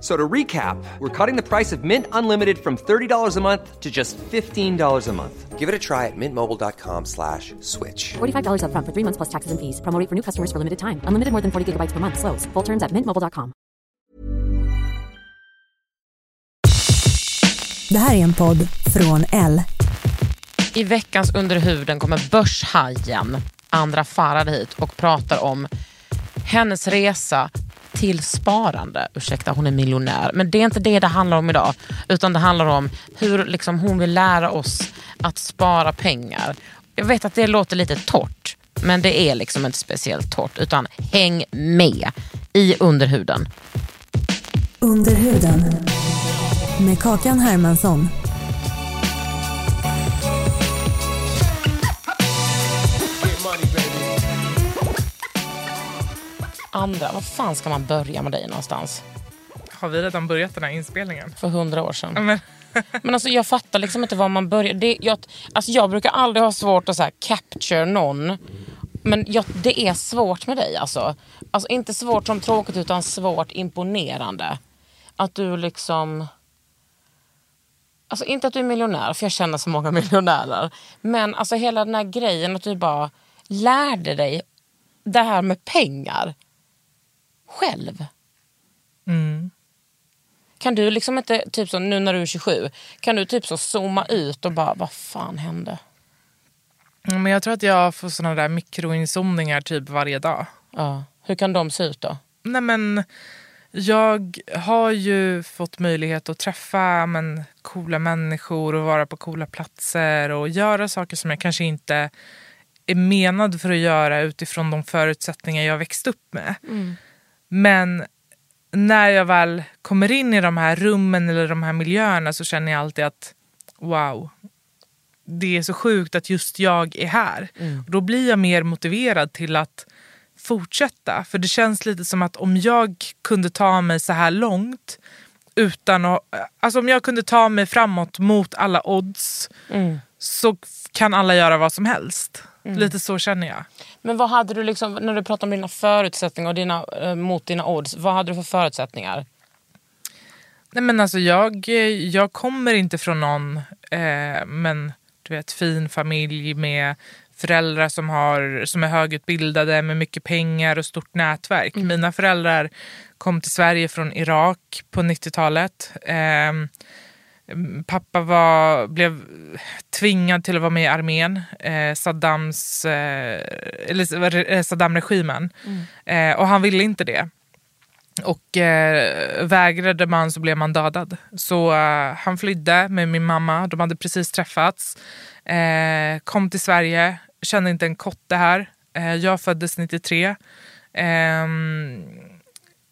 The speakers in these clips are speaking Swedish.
So to recap, we're cutting the price of Mint Unlimited from $30 a month to just $15 a month. Give it a try at mintmobile.com slash switch. $45 upfront for three months plus taxes and fees. Promo rate for new customers for limited time. Unlimited more than 40 gigabytes per month. Slows. Full terms at mintmobile.com. Det här är en podd från L. I veckans Under huden kommer börshajen Andra Farad hit och pratar om hennes resa till sparande. Ursäkta, hon är miljonär. Men det är inte det det handlar om idag. Utan det handlar om hur liksom, hon vill lära oss att spara pengar. Jag vet att det låter lite torrt. Men det är liksom inte speciellt torrt. Utan häng med i underhuden. Under huden. Med Kakan Hermansson. Andra, vad fan ska man börja med dig någonstans? Har vi redan börjat den här inspelningen? För hundra år sedan. Men, Men alltså jag fattar liksom inte var man börjar. Det, jag, alltså jag brukar aldrig ha svårt att så här capture någon. Men jag, det är svårt med dig alltså. Alltså inte svårt som tråkigt utan svårt imponerande. Att du liksom... Alltså inte att du är miljonär, för jag känner så många miljonärer. Men alltså hela den här grejen att du bara lärde dig det här med pengar själv. Kan du liksom inte, typ så, nu när du är 27, kan du typ så zooma ut och bara, vad fan hände? men jag tror att jag får såna där mikroinsomningar typ varje dag. Ja. Hur kan de se ut då? Nej men, jag har ju fått möjlighet att träffa men, coola människor och vara på coola platser och göra saker som jag kanske inte är menad för att göra utifrån de förutsättningar jag växt upp med. Men när jag väl kommer in i de här rummen eller de här miljöerna så känner jag alltid att wow, det är så sjukt att just jag är här. Och då blir jag mer motiverad till att fortsätta. För det känns lite som att om jag kunde ta mig så här långt utan att, alltså om jag kunde ta mig framåt mot alla odds så kan alla göra vad som helst. Lite så känner jag. Men vad hade du liksom, när du pratar om dina förutsättningar och dina, eh, mot dina odds, vad hade du för förutsättningar? Nej men alltså jag, jag kommer inte från någon eh, men, du vet, fin familj med föräldrar som, har, som är högutbildade med mycket pengar och stort nätverk. Mina föräldrar kom till Sverige från Irak på 90-talet. Eh, pappa var, blev tvingad till att vara med i armén, eh, Saddams, eh, eller eh, Saddam-regimen. Eh, och han ville inte det. Och eh, vägrade man så blev man dödad. Så eh, han flydde med min mamma. De hade precis träffats. Eh, kom till Sverige. Kände inte en kotte här. Eh, jag föddes 93. Ehm,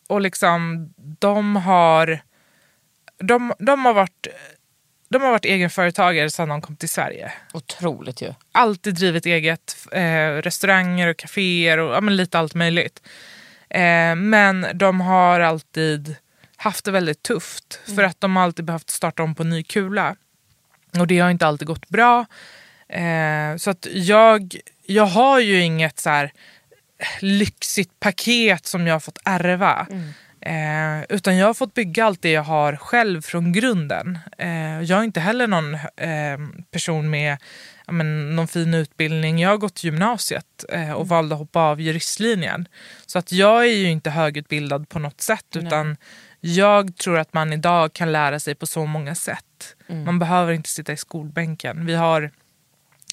och liksom, de har... De, de har varit... De har varit egenföretagare sedan de kom till Sverige Otroligt ju. alltid drivit eget. Eh, restauranger och kaféer och ja, lite allt möjligt. Eh, men de har alltid haft det väldigt tufft. För att de har alltid behövt starta om på ny kula. Och det har inte alltid gått bra. Eh, så att jag, jag har ju inget så här lyxigt paket som jag har fått ärva. Eh, utan jag har fått bygga allt det jag har själv från grunden. Eh, jag är inte heller någon eh, person med men, någon fin utbildning. Jag har gått gymnasiet eh, och valde att hoppa av juristlinjen. Så att jag är ju inte högutbildad på något sätt. utan jag tror att man idag kan lära sig på så många sätt. Man behöver inte sitta i skolbänken. Vi har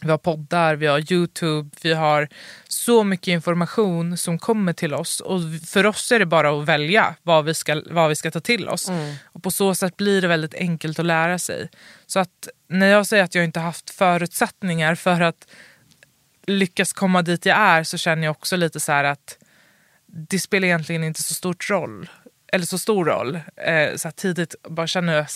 Vi har poddar, vi har Youtube, vi har så mycket information som kommer till oss. Och för oss är det bara att välja vad vi ska, vad vi ska ta till oss. Och på så sätt blir det väldigt enkelt att lära sig. Så att när jag säger att jag inte haft förutsättningar för att lyckas komma dit jag är så känner jag också lite så här att det spelar egentligen inte så stort roll. Eller så stor roll. Eh, så tidigt bara känner jag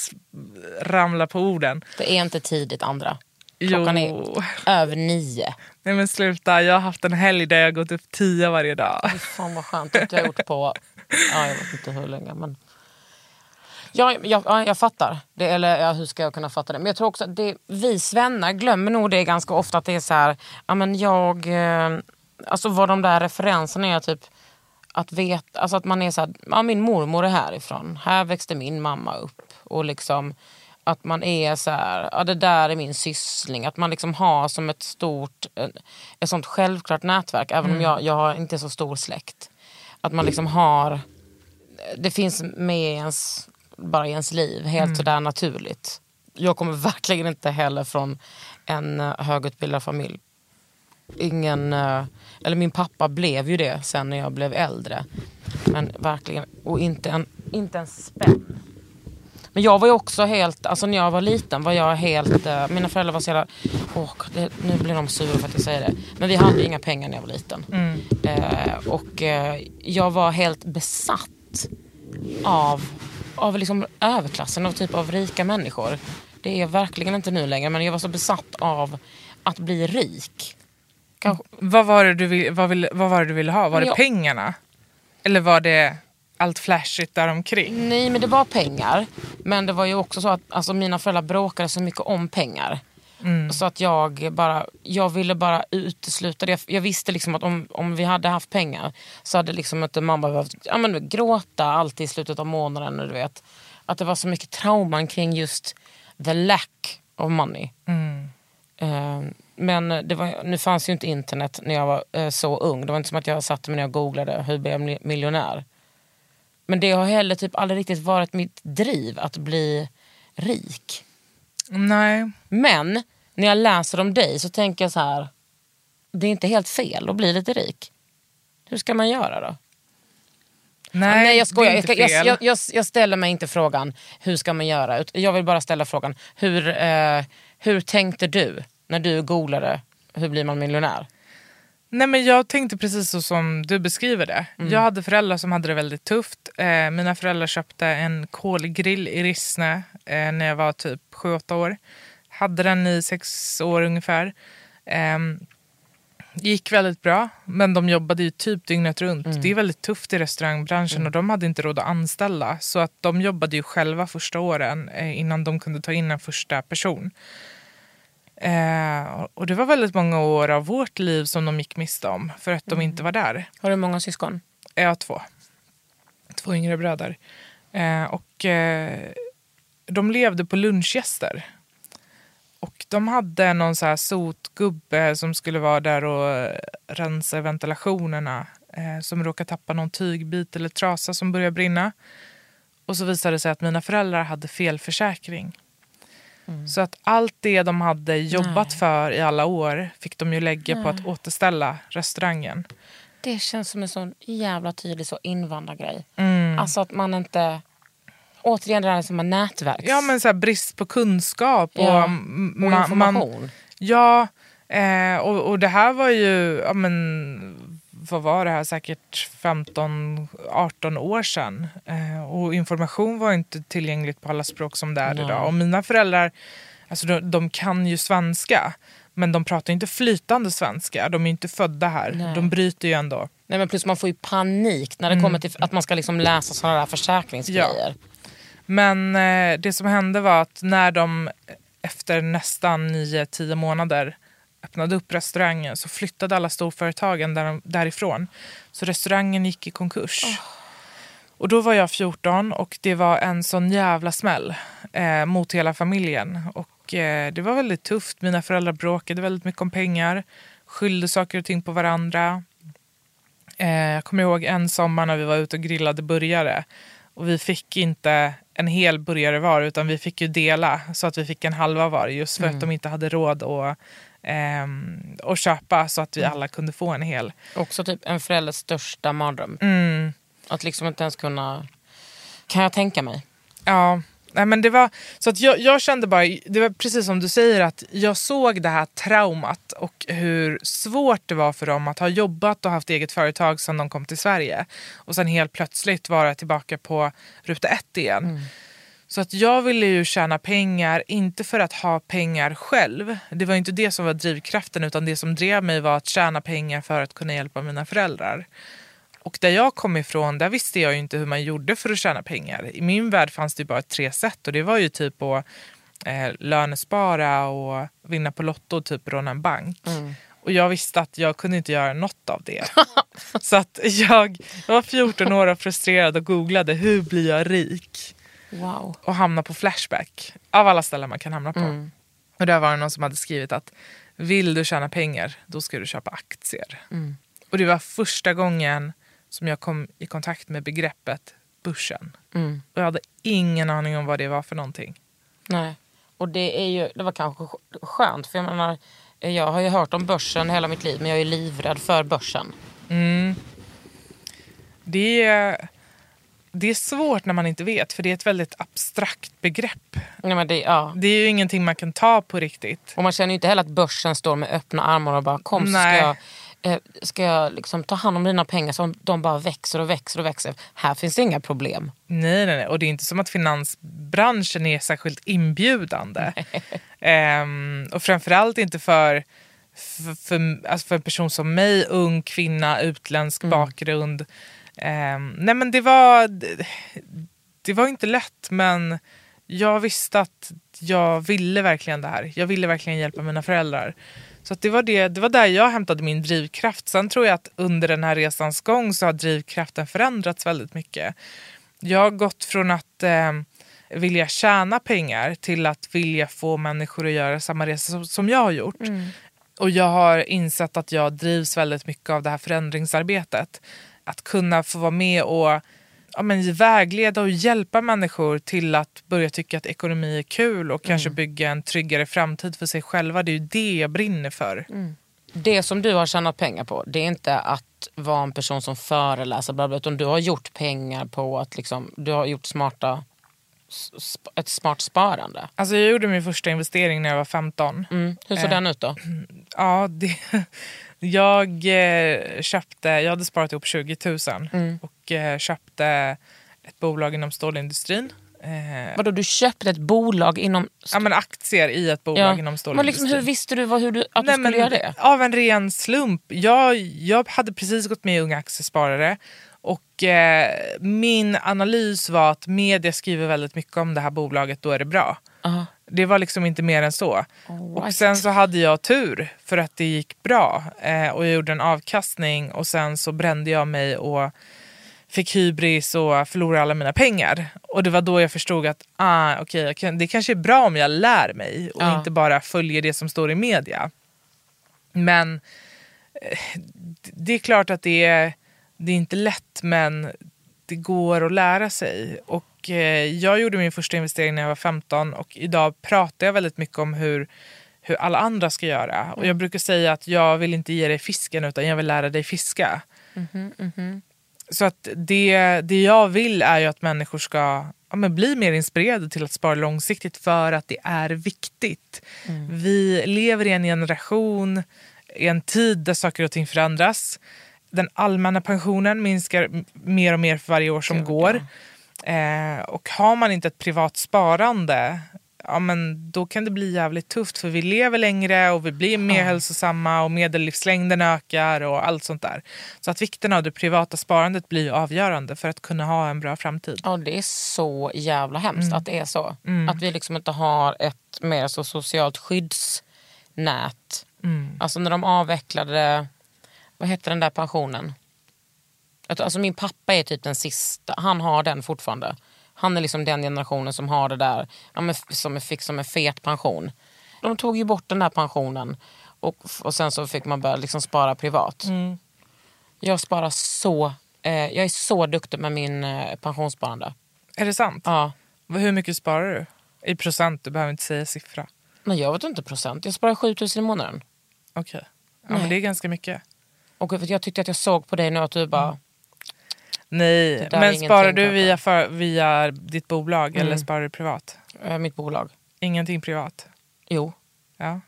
ramla på orden. Det är inte tidigt andra. Klockan Jo. är över nio. Nej men sluta, jag har haft en helg där jag har gått upp tio varje dag. Fy Fan vad skönt att jag har gjort på, ja, jag vet inte hur länge. Men... Ja, jag, ja, jag fattar. Det, eller ja, hur ska jag kunna fatta det? Men jag tror också att det, vi svennar glömmer nog det ganska ofta. Att det är så här, ja men jag... Eh, alltså vad de där referenserna är typ. Att veta, alltså att man är så här, ja min mormor är härifrån. Här växte min mamma upp. Och liksom att man är så här, ja det där är min syssling. Att man liksom har som ett stort, eh, ett sånt självklart nätverk. Även om jag, jag har inte så stor släkt. Att man liksom har, det finns med i ens, bara i ens liv, helt sådär naturligt. Jag kommer verkligen inte heller från en eh, högutbildad familj. Ingen, eh, eller min pappa blev ju det sen när jag blev äldre. Men verkligen, och inte en, inte en spänn. Men jag var ju också helt, alltså när jag var liten var jag helt, eh, mina föräldrar var så jävla, åh, det, nu blir de sura för att jag säger det. Men vi hade inga pengar när jag var liten. Eh, och eh, jag var helt besatt av, av liksom överklassen, av typ av rika människor. Det är jag verkligen inte nu längre, men jag var så besatt av att bli rik. Kanske, Vad var det du, vill, vad vill, vad var det du ville ha? Var Men det jag- pengarna? Eller var det allt flashigt där omkring? Nej, men det var pengar. Men det var ju också så att alltså, mina föräldrar bråkade så mycket om pengar. Så att jag bara, jag ville bara utesluta det. Jag visste liksom att om, om vi hade haft pengar så hade liksom inte mamma behövt ja, men, gråta alltid i slutet av månaden. Du vet. Att det var så mycket trauman kring just the lack of money. Eh, men det var, nu fanns ju inte internet när jag var eh, så ung. Det var inte som att jag satte mig ner och googlade hur blev jag mil- miljonär. Men det har heller typ aldrig riktigt varit mitt driv att bli rik. Nej. Men när jag läser om dig så tänker jag så här. Det är inte helt fel att bli lite rik. Hur ska man göra då? Nej, Nej jag skojar. Jag, jag, jag, jag, ställer mig inte frågan hur ska man göra. Jag vill bara ställa frågan hur, eh, hur tänkte du när du googlade hur blir man miljonär? Nej, men jag tänkte precis så som du beskriver det. Mm. Jag hade föräldrar som hade det väldigt tufft. Eh, mina föräldrar köpte en kolgrill i Rissne eh, när jag var typ 7-8 år. Hade den i sex år ungefär. Eh, gick väldigt bra, men de jobbade ju typ dygnet runt. Mm. Det är väldigt tufft i restaurangbranschen och de hade inte råd att anställa. Så att de jobbade ju själva första åren eh, innan de kunde ta in en första person. Eh, och det var väldigt många år av vårt liv som de gick miste om för att de inte var där. Har du många syskon? Jag har två. Två yngre bröder. Eh, och eh, de levde på lunchgäster. Och de hade någon så här sotgubbe som skulle vara där och rensa ventilationerna. Eh, som råkade tappa någon tygbit eller trasa som började brinna. Och så visade det sig att mina föräldrar hade fel försäkring. Så att allt det de hade jobbat för i alla år fick de ju lägga på att återställa restaurangen. Det känns som en sån jävla tydlig så invandrargrej. Mm. Alltså att man inte... Återigen det där som en nätverks... Ja men så här, brist på kunskap och, Ja, och ma- information. ja, eh, och, och det här var ju, ja men vad var det här, säkert 15-18 år sedan. Eh, och information var inte tillgängligt på alla språk som det är Nej. idag. Och mina föräldrar, alltså de, de kan ju svenska. Men de pratar inte flytande svenska, de är inte födda här. Nej. De bryter ju ändå. Nej, men plus man får ju panik när det kommer till att man ska liksom läsa sådana där försäkringsgrejer. Men eh, det som hände var att när de efter nästan 9-10 månader öppnade upp restaurangen så flyttade alla storföretagen där, därifrån. Så restaurangen gick i konkurs. Och då var jag 14 och det var en sån jävla smäll eh, mot hela familjen. Och eh, det var väldigt tufft. Mina föräldrar bråkade väldigt mycket om pengar. Skyllde saker och ting på varandra. Eh, jag kommer ihåg en sommar när vi var ute och grillade burgare. Och vi fick inte en hel burgare var utan vi fick ju dela så att vi fick en halva var just för att de inte hade råd att ehm, och köpa så att vi alla kunde få en hel. Också typ en förälders största mardröm. Mm. Att liksom inte ens kunna... Kan jag tänka mig. Ja, nej men det var så att jag, jag kände bara, det var precis som du säger att jag såg det här traumat och hur svårt det var för dem att ha jobbat och haft eget företag sedan de kom till Sverige och sen helt plötsligt vara tillbaka på ruta ett igen. Så att jag ville ju tjäna pengar, inte för att ha pengar själv. Det var inte det som var drivkraften utan det som drev mig var att tjäna pengar för att kunna hjälpa mina föräldrar. Och där jag kom ifrån, där visste jag inte hur man gjorde för att tjäna pengar. I min värld fanns det bara tre sätt och det var ju typ att eh, lönespara och vinna på Lotto och typ råna en bank. Och jag visste att jag kunde inte göra något av det. Så att jag, jag var 14 år och frustrerad och googlade hur blir jag rik? Wow. och hamna på Flashback. Av alla ställen man kan hamna på. Och där var det någon som hade skrivit att vill du tjäna pengar, då ska du köpa aktier. Och det var första gången som jag kom i kontakt med begreppet börsen. Och jag hade ingen aning om vad det var för någonting. Nej. Och det, är ju, det var kanske sk- skönt. För jag menar, jag har ju hört om börsen hela mitt liv men jag är livrädd för börsen. Det är, det är svårt när man inte vet, för det är ett väldigt abstrakt begrepp. Nej, det, ja. Det är ju ingenting man kan ta på riktigt. Och man känner ju inte heller att börsen står med öppna armar och bara kom så ska Nej. jag, eh, ska jag liksom ta hand om dina pengar så de bara växer och växer och växer. Här finns inga problem. Nej, nej, nej. Och det är inte som att finansbranschen är särskilt inbjudande. Ehm, och framförallt inte för, för, för, alltså för en person som mig, ung kvinna, utländsk bakgrund. Ehm, nej men det var, det var inte lätt men jag visste att jag ville verkligen det här. Jag ville verkligen hjälpa mina föräldrar. Så det, var det, det var där jag hämtade min drivkraft. Sen tror jag att under den här resans gång så har drivkraften förändrats väldigt mycket. Jag har gått från att eh, vilja tjäna pengar till att vilja få människor att göra samma resa som, som jag har gjort. Och jag har insett att jag drivs väldigt mycket av det här förändringsarbetet. Att kunna få vara med och ja, men, vägleda och hjälpa människor till att börja tycka att ekonomi är kul och kanske bygga en tryggare framtid för sig själva. Det är ju det jag brinner för. Det som du har tjänat pengar på det är inte att vara en person som föreläser bla bla, utan du har gjort pengar på att liksom, du har gjort smarta, ett smart sparande. Alltså, jag gjorde min första investering när jag var 15. Mm. Hur ser Eh. den ut då? Ja, det, jag eh, köpte, jag hade sparat ihop 20 000 och eh, köpte ett bolag inom stålindustrin. Eh, Vadå, du köpte ett bolag inom... ja, men aktier i ett bolag inom Men stålindustrin. liksom, hur visste du vad, hur du, att du Nej, skulle men göra det? Av en ren slump. Jag, jag hade precis gått med i Unga Aktiesparare och eh, min analys var att media skriver väldigt mycket om det här bolaget, då är det bra. Aha. Det var liksom inte mer än så. Och sen så hade jag tur för att det gick bra eh, och jag gjorde en avkastning och sen så brände jag mig och fick hybris och förlorade alla mina pengar. Och det var då jag förstod att ah, okay, kan, det kanske är bra om jag lär mig och Ja. inte bara följer det som står i media. Men eh, det är klart att det är, det är inte lätt men det går att lära sig. Och eh, jag gjorde min första investering när jag var 15 och idag pratar jag väldigt mycket om hur, hur alla andra ska göra. Och jag brukar säga att jag vill inte ge dig fisken utan jag vill lära dig fiska. Så att det, det jag vill är ju att människor ska ja, men bli mer inspirerade till att spara långsiktigt för att det är viktigt. Vi lever i en generation, i en tid där saker och ting förändras. Den allmänna pensionen minskar mer och mer för varje år som går. Eh, och har man inte ett privat sparande ja, men då kan det bli jävligt tufft för vi lever längre och vi blir mer hälsosamma och medellivslängden ökar och allt sånt där. Så att vikten av det privata sparandet blir avgörande för att kunna ha en bra framtid. Ja, det är så jävla hemskt att det är så. Att vi liksom inte har ett mer så socialt skyddsnät. Alltså när de avvecklade, vad heter den där pensionen? Alltså min pappa är typ den sista, han har den fortfarande. Han är liksom den generationen som har det där, ja, som fick som en fet pension. De tog ju bort den där pensionen och, och sen så fick man börja liksom spara privat. Jag sparar så, eh, jag är så duktig med min eh, pensionssparande. Är det sant? Ja. Hur mycket sparar du? I procent, du behöver inte säga siffra. Nej, jag vet inte procent. Jag sparar 7000 i månaden. Okej. Ja, men det är ganska mycket. Och jag tyckte att jag såg på dig nu att du bara... Nej, men sparar du via, för, via ditt bolag Mm. eller sparar du privat? eh, mitt bolag. Ingenting privat? Jo. Ja.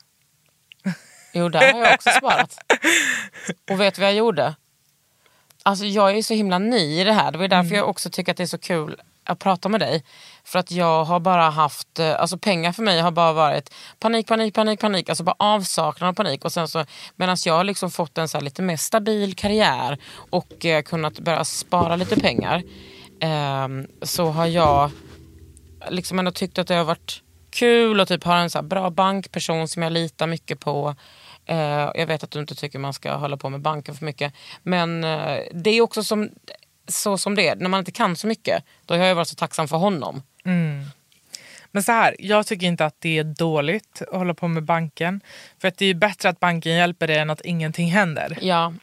Jo, där har jag också sparat. Och vet du vad jag gjorde? Alltså jag är så himla ny i det här. Det var därför Mm. jag också tycker att det är så kul att prata med dig. För att jag har bara haft, eh, alltså pengar för mig har bara varit panik, panik, panik, panik. Alltså bara avsaknad av panik. Och sen så, medan jag har liksom fått en så här lite mer stabil karriär och eh, kunnat börja spara lite pengar. Eh, så har jag liksom ändå tyckt att det har varit kul och typ har en så här bra bankperson som jag litar mycket på. Eh, jag vet att du inte tycker man ska hålla på med banken för mycket. Men eh, det är också som, så som det är. När man inte kan så mycket, då har jag varit så tacksam för honom. Men så här, jag tycker inte att det är dåligt att hålla på med banken. För att det är ju bättre att banken hjälper dig än att ingenting händer. Ja,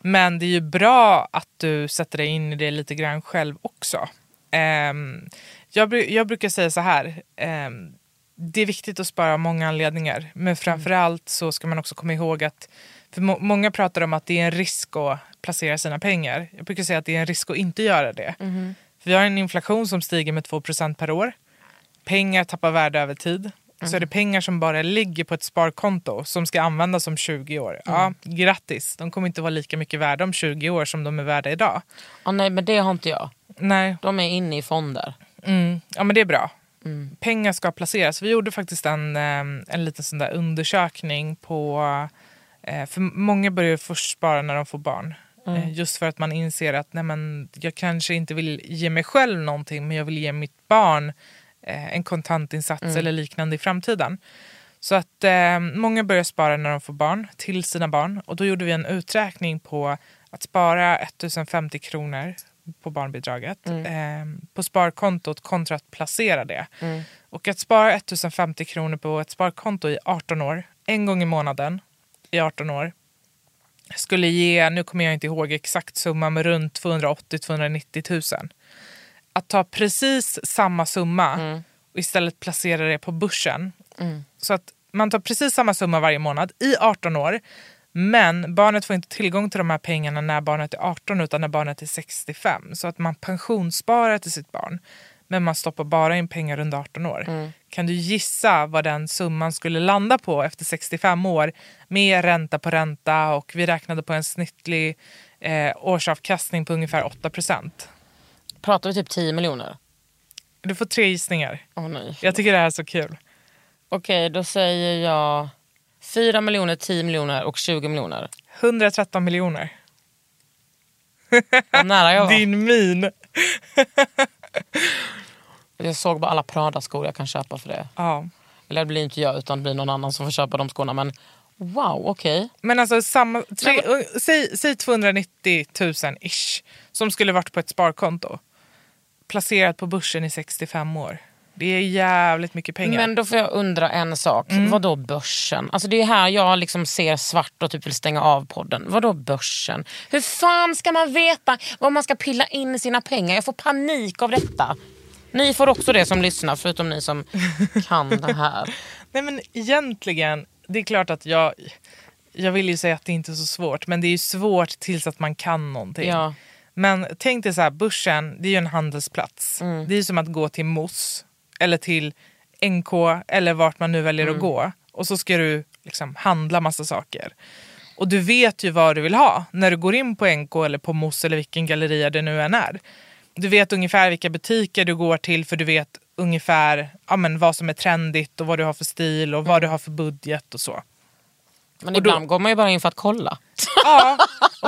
Men det är ju bra att du sätter dig in i det lite grann själv också. Ehm, jag, jag brukar säga så här. ehm, det är viktigt att spara av många anledningar. Men framförallt så ska man också komma ihåg att för må- många pratar om att det är en risk att placera sina pengar. Jag brukar säga att det är en risk att inte göra det. För vi har en inflation som stiger med 2% per år. Pengar tappar värde över tid. Så är det pengar som bara ligger på ett sparkonto som ska användas om 20 år. Ja, grattis, de kommer inte vara lika mycket värda om 20 år som de är värda idag. ah, nej men det har inte jag. Nej, De är inne i fonder. mm, ja men det är bra. Pengar ska placeras. Vi gjorde faktiskt en, eh, en liten sån där undersökning på... eh, För många börjar först spara när de får barn. Eh, Just för att man inser att nej men, jag kanske inte vill ge mig själv någonting men jag vill ge mitt barn eh, en kontantinsats eller liknande i framtiden. Så att eh, många börjar spara när de får barn till sina barn. Och då gjorde vi en uträkning på att spara 1050 kronor på barnbidraget eh, på sparkontot kontra att placera det. Och att spara 1050 kronor på ett sparkonto i 18 år, en gång i månaden i 18 år skulle ge, nu kommer jag inte ihåg exakt summa, men runt 280-290 000. Att ta precis samma summa och istället placera det på börsen. Så att man tar precis samma summa varje månad i 18 år. Men barnet får inte tillgång till de här pengarna när barnet är 18 utan när barnet är 65. Så att man pensionssparar till sitt barn. Men man stoppar bara in pengar under 18 år. Kan du gissa vad den summan skulle landa på efter 65 år med ränta på ränta och vi räknade på en snittlig eh, årsavkastning på ungefär 8% Pratar vi typ 10 miljoner? Du får tre gissningar. Åh nej. Jag tycker det här är så kul. Okej, då säger jag 4 miljoner, 10 miljoner och 20 miljoner. 113 miljoner. Vad nära jag var. Din min. Jag såg bara alla Prada-skor jag kan köpa för det. Ja. Eller det blir inte jag utan det blir någon annan som får köpa de skorna. Men wow, okej. Men alltså samma, tre, säg, säg 290 000 ish som skulle varit på ett sparkonto. Placerat på börsen i 65 år. Det är jävligt mycket pengar. Men då får jag undra en sak. Mm. Vad då börsen? Alltså det är här jag liksom ser svart och typ vill stänga av podden. Vad då börsen? Hur fan ska man veta vad man ska pilla in sina pengar? Jag får panik av detta. Ni får också det som lyssnar, förutom ni som kan det här. Nej men egentligen, det är klart att jag, jag vill ju säga att det inte är så svårt. Men det är ju svårt tills att man kan någonting. Ja. Men tänk dig så här, börsen det är ju en handelsplats. Det är som att gå till Moss eller till NK eller vart man nu väljer att gå. Och så ska du liksom handla massa saker. Och du vet ju vad du vill ha när du går in på NK eller på Moss eller vilken galleria det nu än är. Du vet ungefär vilka butiker du går till för du vet ungefär ja, men vad som är trendigt och vad du har för stil och vad du har för budget och så. Men Och då- ibland går man ju bara in för att kolla. Ja,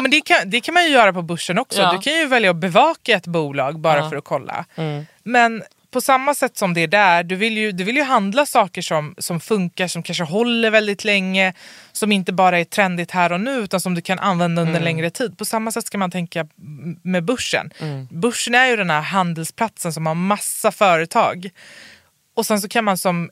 men det, kan, det kan man ju göra på börsen också. Ja. Du kan ju välja att bevaka ett bolag bara Ja. för att kolla. Mm. Men på samma sätt som det är där, du vill ju, du vill ju handla saker som, som funkar, som kanske håller väldigt länge, som inte bara är trendigt här och nu utan som du kan använda under en längre tid. På samma sätt ska man tänka med börsen. Börsen är ju den här handelsplatsen som har massa företag. Och sen så kan man som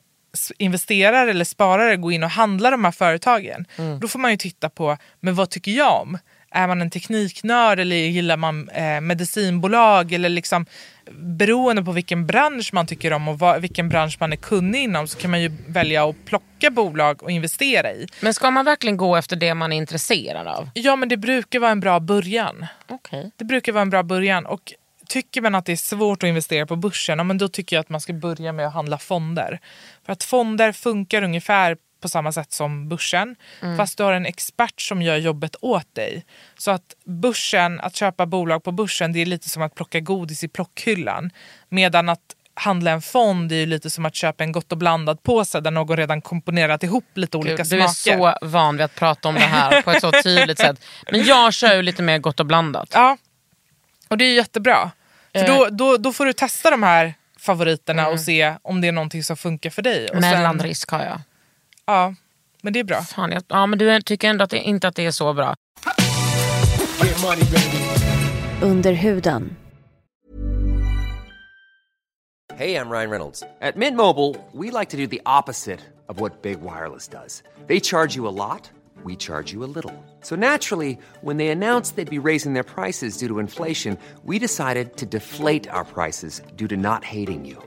investerare eller sparare gå in och handla de här företagen. Då får man ju titta på, men vad tycker jag om? Är man en tekniknörd eller gillar man eh, medicinbolag? Eller liksom, beroende på vilken bransch man tycker om och vad, vilken bransch man är kunnig inom så kan man ju välja att plocka bolag och investera i. Men ska man verkligen gå efter det man är intresserad av? Ja men det brukar vara en bra början. Okej. Det brukar vara en bra början. Och tycker man att det är svårt att investera på börsen, ja, men då tycker jag att man ska börja med att handla fonder. För att fonder funkar ungefär på samma sätt som börsen. Fast du har en expert som gör jobbet åt dig. Så att börsen, att köpa bolag på börsen det är lite som att plocka godis i plockhyllan. Medan att handla en fond är lite som att köpa en gott och blandat påse där någon redan komponerat ihop lite olika Gud, du är smaker. så van vid att prata om det här på ett så tydligt sätt. Men jag kör ju lite mer gott och blandat. Ja, och det är jättebra. För Eh. då, då, då får du testa de här favoriterna och se om det är någonting som funkar för dig. Och sen- Mellanrisk har jag. Ja, men det är bra. Fan, jag ja, men du tycker ändå att det, inte att det är så bra. Under huden. Hey, I'm Ryan Reynolds. At Mint Mobile, we like to do the opposite of what Big Wireless does. They charge you a lot, we charge you a little. So naturally, when they announced they'd be raising their prices due to inflation, we decided to deflate our prices due to not hating you.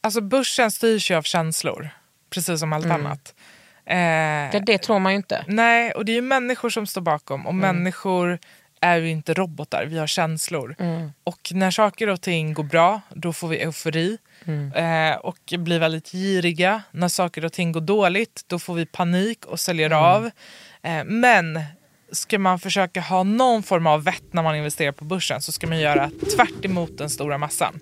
Alltså börsen styrs ju av känslor, precis som allt annat. Eh, Det, det tror man ju inte. Nej, och det är ju människor som står bakom och människor är ju inte robotar, vi har känslor. Och när saker och ting går bra, då får vi eufori eh, och blir väldigt giriga. När saker och ting går dåligt, då får vi panik och säljer av. Eh, men ska man försöka ha någon form av vett när man investerar på börsen så ska man göra tvärt emot den stora massan.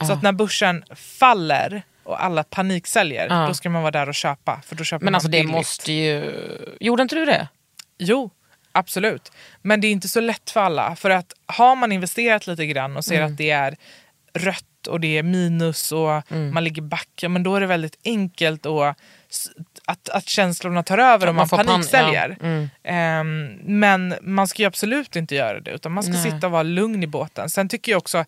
Så att när börsen faller och alla paniksäljer, då ska man vara där och köpa. För då köper Men man alltså det billigt. måste ju... Gjorde inte du det? Jo, absolut. Men det är inte så lätt för alla. För att har man investerat lite grann och ser Mm. att det är rött och det är minus och Mm. man ligger back, ja, men då är det väldigt enkelt att, att, att känslorna tar över och man man, får pan- paniksäljer. ja, mm. Ehm, men man ska ju absolut inte göra det utan man ska sitta och vara lugn i båten. Sen tycker jag också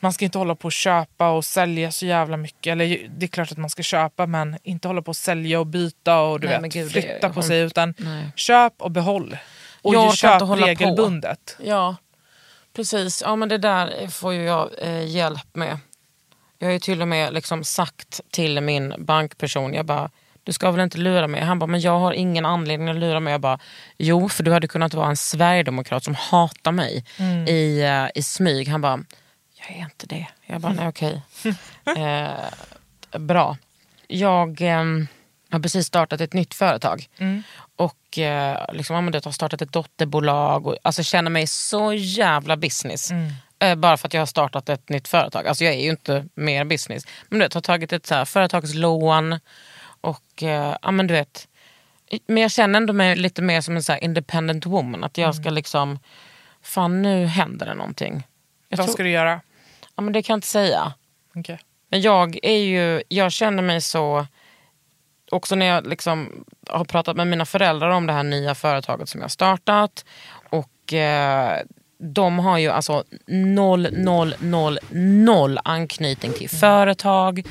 man ska inte hålla på och köpa och sälja så jävla mycket. Eller det är klart att man ska köpa men inte hålla på och sälja och byta och du Nej, vet, gud, flytta på sig. Utan Nej. köp och behåll. Och Jag köp inte hålla på. regelbundet. Ja, precis. Ja, men det där får ju jag eh, hjälp med. Jag har ju till och med liksom sagt till min bankperson, jag bara, du ska väl inte lura mig? Han bara, men jag har ingen anledning att lura mig. Jag bara, jo för du hade kunnat vara en sverigedemokrat som hatar mig i, eh, i smyg. Han bara, jag är inte det. Jag bara, nej okej. eh, bra. Jag eh, har precis startat ett nytt företag. Och eh, liksom, har startat ett dotterbolag. Och, alltså känner mig så jävla business. Eh, bara för att jag har startat ett nytt företag. Alltså jag är ju inte mer business. Men du vet, har tagit ett så här, företagslån. Och eh, ja men du vet. Men jag känner ändå mig lite mer som en så independent woman. Att jag ska liksom, fan nu händer det någonting. Jag Vad tror- ska du göra? Ja men det kan jag inte säga. Okej. Men jag är ju, jag känner mig så, också när jag liksom har pratat med mina föräldrar om det här nya företaget som jag har startat. Och eh, de har ju alltså noll, noll, noll, noll anknytning till företag.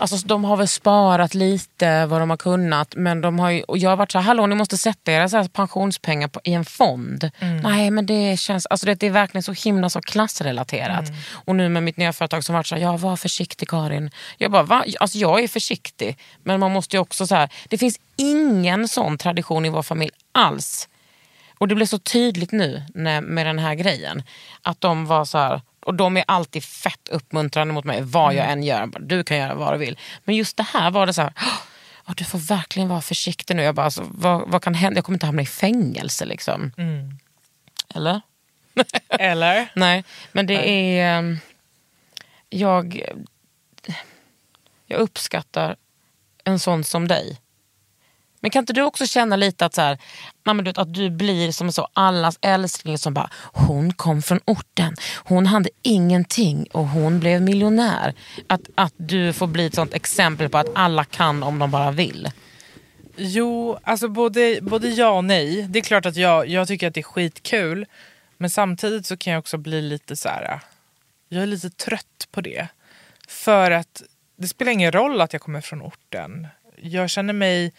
Alltså de har väl sparat lite vad de har kunnat men de har ju, och jag har varit så här, hallå ni måste sätta era så pensionspengar på, i en fond. Nej men det känns, alltså det, det är verkligen så himla så klassrelaterat. Och nu med mitt nya företag som varit så här, ja var försiktig Karin. Jag bara, va? Alltså jag är försiktig men man måste ju också så här, det finns ingen sån tradition i vår familj alls. Och det blev så tydligt nu när, med den här grejen. Att de var så här, och de är alltid fett uppmuntrande mot mig vad jag än gör. Du kan göra vad du vill. Men just det här var det så här, "Åh, du får verkligen vara försiktig nu. Jag bara, alltså, vad, vad kan hända? Jag kommer inte hamna i fängelse liksom. Eller? Eller? Nej, men det är... ehm, Jag, jag uppskattar en sån som dig. Men kan inte du också känna lite att, så här, mamma, du, att du blir som så allas älskling som bara, hon kom från orten, hon hade ingenting och hon blev miljonär. Att, att du får bli ett sånt exempel på att alla kan om de bara vill. Jo, alltså både, både ja och nej. Det är klart att jag, jag tycker att det är skitkul. Men samtidigt så kan jag också bli lite så här. Jag är lite trött på det. För att det spelar ingen roll att jag kommer från orten. Jag känner mig,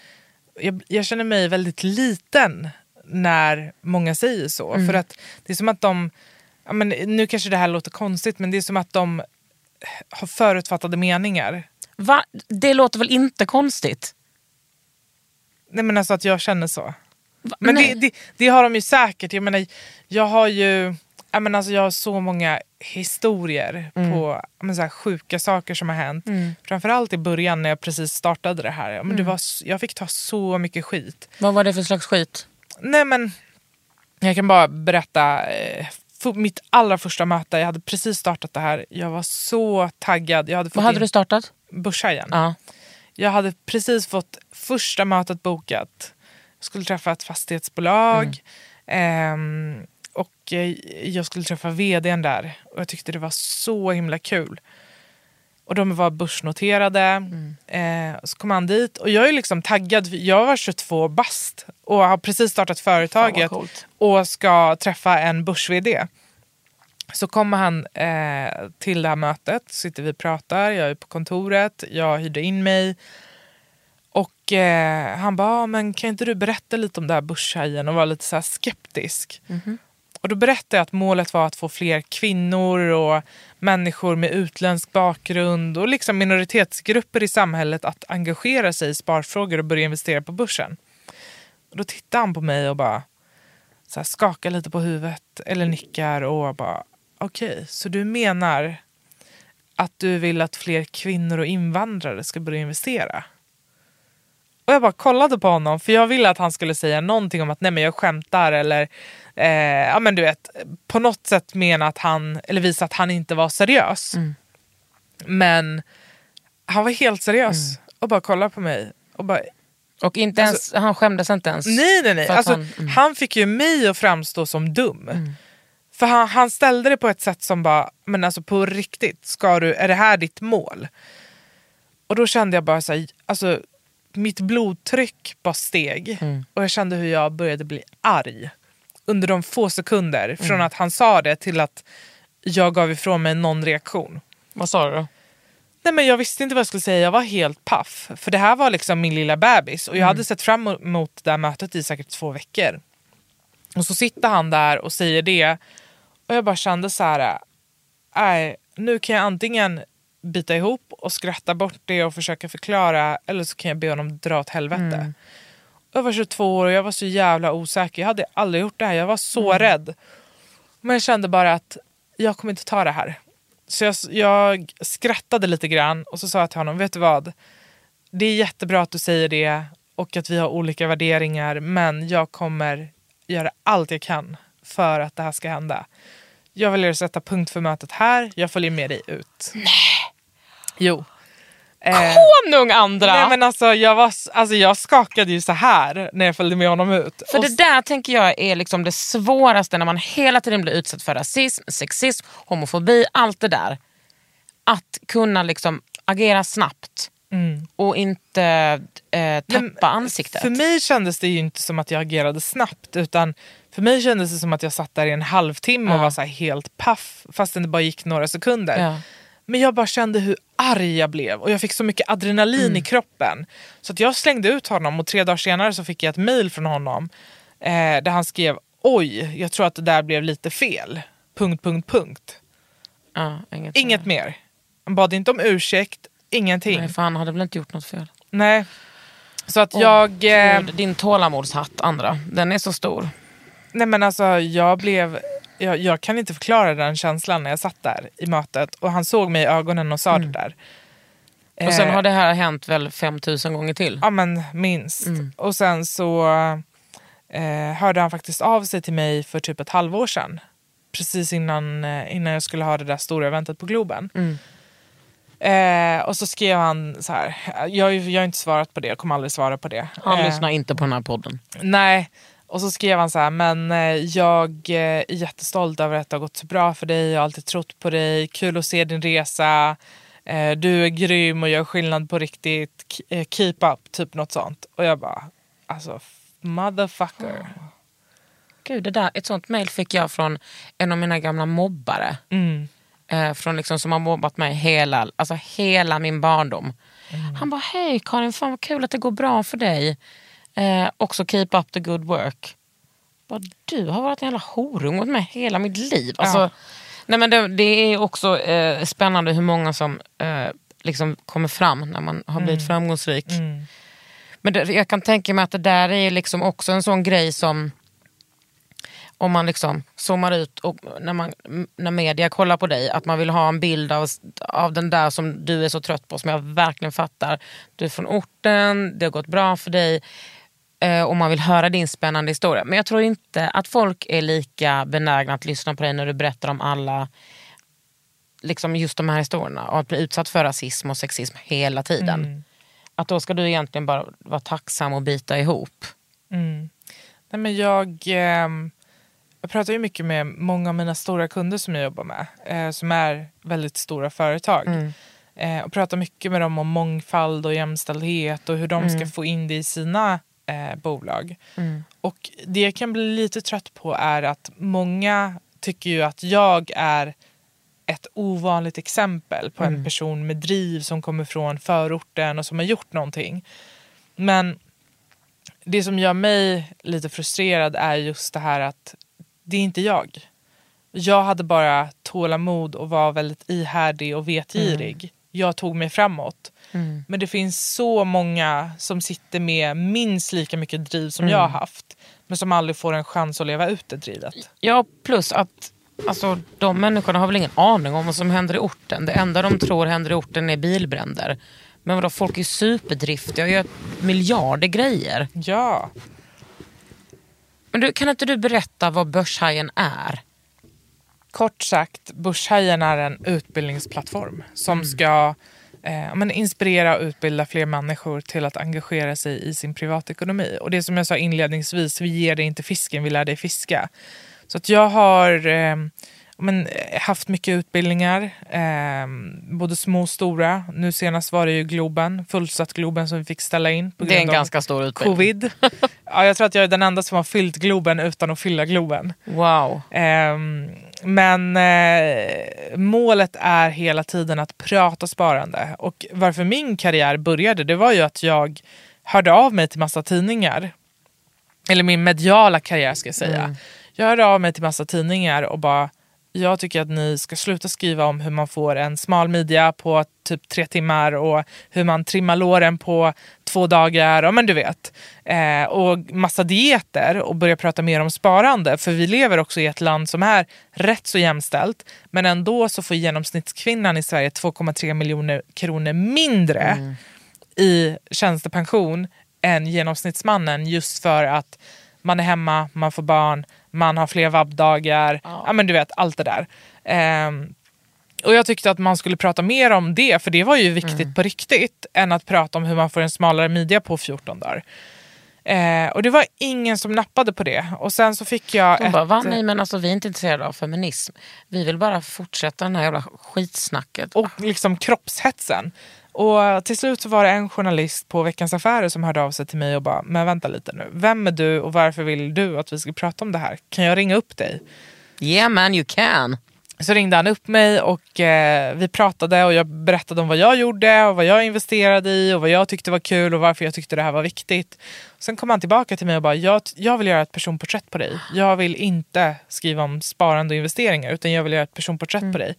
jag, jag känner mig väldigt liten när många säger så. För att det är som att de, ja, men nu kanske det här låter konstigt men det är som att de har förutfattade meningar. Va? Det låter väl inte konstigt? Nej men alltså att jag känner så. Va? Men det, det, det har de ju säkert. Jag menar, jag har ju jag, menar, alltså, jag har så många historier Mm. på menar, så här, sjuka saker som har hänt. Framförallt i början när jag precis startade det här. Ja, Men det Mm. var, s- jag fick ta så mycket skit. Vad var det för slags skit? Nej men, jag kan bara berätta. Eh, mitt allra första möte, jag hade precis startat det här. Jag var så taggad. Jag hade fått Vad hade du startat? Börshajen. Ja. Jag hade precis fått första mötet bokat. Jag skulle träffa ett fastighetsbolag. ehm, och eh, jag skulle träffa vdn där. Och jag tyckte det var så himla kul. Och de var börsnoterade. Eh, så kom han dit. Och jag är liksom taggad. Jag var 22 bast och har precis startat företaget. och ska träffa en börs-vd. Så kommer han eh, till det här mötet, sitter vi och pratar, jag är på kontoret, jag hyrde in mig. Och eh, han bara, "Ja, men kan inte du berätta lite om det här börshajen och var lite så skeptisk. Och då berättade jag att målet var att få fler kvinnor och människor med utländsk bakgrund och liksom minoritetsgrupper i samhället att engagera sig i sparfrågor och börja investera på börsen. Och då tittar han på mig och bara så här, skakar lite på huvudet eller nickar och bara okej, så du menar att du vill att fler kvinnor och invandrare ska börja investera? Och jag bara kollade på honom för jag ville att han skulle säga någonting om att nej men jag skämtar eller eh, ja men du vet på något sätt mena att han eller visa att han inte var seriös. Men han var helt seriös och bara kollade på mig och bara Och inte ens, han skämdes inte ens? Nej, nej, nej. Alltså, han- han, mm. fick ju mig att framstå som dum. För han, han ställde det på ett sätt som bara, men alltså på riktigt, ska du, är det här ditt mål? Och då kände jag bara så här, alltså mitt blodtryck bara steg. Mm. Och jag kände hur jag började bli arg. Under de få sekunder Mm. från att han sa det till att jag gav ifrån mig någon reaktion. Vad sa du då? Nej, men jag visste inte vad jag skulle säga, jag var helt paff. För det här var liksom min lilla bebis och jag hade sett fram emot det här mötet i säkert två veckor. Och så sitter han där och säger det och jag bara kände så här, nej, nu kan jag antingen bita ihop och skratta bort det och försöka förklara eller så kan jag be honom dra åt helvete. Jag var 22 år och jag var så jävla osäker, jag hade aldrig gjort det här, jag var så rädd. Men jag kände bara att jag kommer inte ta det här. Så jag, jag skrattade lite grann och så sa jag till honom, vet du vad? Det är jättebra att du säger det och att vi har olika värderingar men jag kommer göra allt jag kan för att det här ska hända. Jag väljer att sätta punkt för mötet här, jag följer med dig ut. Nej. Jo. Eh, Konung andra! nej, men alltså, jag, var, alltså, jag skakade ju så här när jag följde med honom ut. För Och det där tänker jag är liksom det svåraste när man hela tiden blir utsatt för rasism, sexism, homofobi, allt det där. Att kunna liksom agera snabbt och inte eh, tappa Men ansiktet. För mig kändes det ju inte som att jag agerade snabbt utan för mig kändes det som att jag satt där i en halvtimme och Ja. var så helt paff fastän det bara gick några sekunder. Ja. Men jag bara kände hur arg jag blev och jag fick så mycket adrenalin Mm. i kroppen. Så att jag slängde ut honom och tre dagar senare så fick jag ett mail från honom eh, där han skrev oj, jag tror att det där blev lite fel. Punkt, punkt, punkt. ja, inget, Inget mer. Han bad inte om ursäkt, ingenting. Nej, för han hade väl inte gjort något fel. Nej. Så att Åh, jag... eh, Gud, din tålamodshatt andra, den är så stor. Nej men alltså jag blev... Jag, jag kan inte förklara den känslan när jag satt där i mötet och han såg mig i ögonen och sa det där. Mm. Och sen Eh, har det här hänt väl 5000 gånger till. Ja men minst. Mm. Och sen så eh, hörde han faktiskt av sig till mig för typ ett halvår sedan. precis innan, eh, innan jag skulle ha det där stora eventet på Globen. Mm. Eh, och så skrev han så här, jag, jag har inte svarat på det, jag kommer aldrig svara på det. Han Eh, lyssnar inte på den här podden. Nej, och så skrev han så här, men eh, jag eh, är jättestolt över att det har gått så bra för dig, jag har alltid trott på dig, kul att se din resa, eh, du är grym och gör skillnad på riktigt, keep up, typ något sånt. Och jag bara, alltså motherfucker. Gud, det där, ett sånt mail fick jag från en av mina gamla mobbare. Mm. Eh, från liksom, som har mobbat mig hela, alltså hela min barndom. Mm. Han bara, hej Karin, fan vad kul att det går bra för dig. Eh, också keep up the good work. Bara, du har varit en jävla horung mot mig hela mitt liv. Alltså, Ja. nej, men det, det är också eh, spännande hur många som eh, liksom kommer fram när man har blivit framgångsrik. Men det, jag kan tänka mig att det där är liksom också en sån grej som om man liksom zoomar ut och när, man, när media kollar på dig, att man vill ha en bild av, av den där som du är så trött på, som jag verkligen fattar. Du är från orten, det har gått bra för dig eh, och man vill höra din spännande historia. Men jag tror inte att folk är lika benägna att lyssna på dig när du berättar om alla liksom just de här historierna och att bli utsatt för rasism och sexism hela tiden. Att då ska du egentligen bara vara tacksam och bita ihop. Nej, men jag, ehm, jag pratar ju mycket med många av mina stora kunder som jag jobbar med, eh, som är väldigt stora företag. Eh, och pratar mycket med dem om mångfald och jämställdhet och hur de ska få in det i sina eh, bolag. Och det jag kan bli lite trött på är att många tycker ju att jag är ett ovanligt exempel på en person med driv som kommer från förorten och som har gjort någonting. Men det som gör mig lite frustrerad är just det här att det är inte jag. Jag hade bara tålamod och var väldigt ihärdig och vetgirig. Jag tog mig framåt. Men det finns så många som sitter med minst lika mycket driv som jag har haft. Men som aldrig får en chans att leva ut det drivet. Ja, plus att alltså, de människorna har väl ingen aning om vad som händer i orten. Det enda de tror händer i orten är bilbränder. Men vadå, folk är superdriftiga och gör miljarder grejer. Ja. Men du, kan inte du berätta vad Börshajen är? Kort sagt, Börshajen är en utbildningsplattform som ska eh, men inspirera och utbilda fler människor till att engagera sig i sin privatekonomi. Och det som jag sa inledningsvis, vi ger dig inte fisken, vi lär dig fiska. Så att jag har eh, men, eh, haft mycket utbildningar, eh, både små och stora. Nu senast var det ju Globen, fullsatt Globen som vi fick ställa in. På Det är en grund av ganska stor utbildning. Covid. ja, jag tror att jag är den enda som har fyllt Globen utan att fylla Globen. Wow. Ehm, men eh, målet är hela tiden att prata sparande. Och varför min karriär började, det var ju att jag hörde av mig till massa tidningar. Eller min mediala karriär ska jag säga. Jag hörde av mig till massa tidningar och bara jag tycker att ni ska sluta skriva om hur man får en smal midja på typ tre timmar och hur man trimmar låren på två dagar. Och men du vet. Eh, och massa dieter och börja prata mer om sparande. För vi lever också i ett land som är rätt så jämställt. Men ändå så får genomsnittskvinnan i Sverige 2,3 miljoner kronor mindre i tjänstepension än genomsnittsmannen just för att man är hemma, man får barn, man har fler vabbdagar. Ja. men du vet, allt det där. Ehm, och jag tyckte att man skulle prata mer om det, för det var ju viktigt på riktigt, än att prata om hur man får en smalare midja på 14 dagar. Eh, och det var ingen som nappade på det. Och sen så fick jag De ett... bara, va? Nej men alltså vi är inte intresserade av feminism. Vi vill bara fortsätta den här jävla skitsnacket. och liksom kroppshetsen. Och till slut så var det en journalist på Veckans Affärer som hörde av sig till mig och bara, men vänta lite nu, vem är du och varför vill du att vi ska prata om det här? Kan jag ringa upp dig? Yeah man you can. Så ringde han upp mig och eh, vi pratade och jag berättade om vad jag gjorde och vad jag investerade i och vad jag tyckte var kul och varför jag tyckte det här var viktigt. Sen kom han tillbaka till mig och bara, jag, jag vill göra ett personporträtt på dig. Jag vill inte skriva om sparande och investeringar utan jag vill göra ett personporträtt på dig.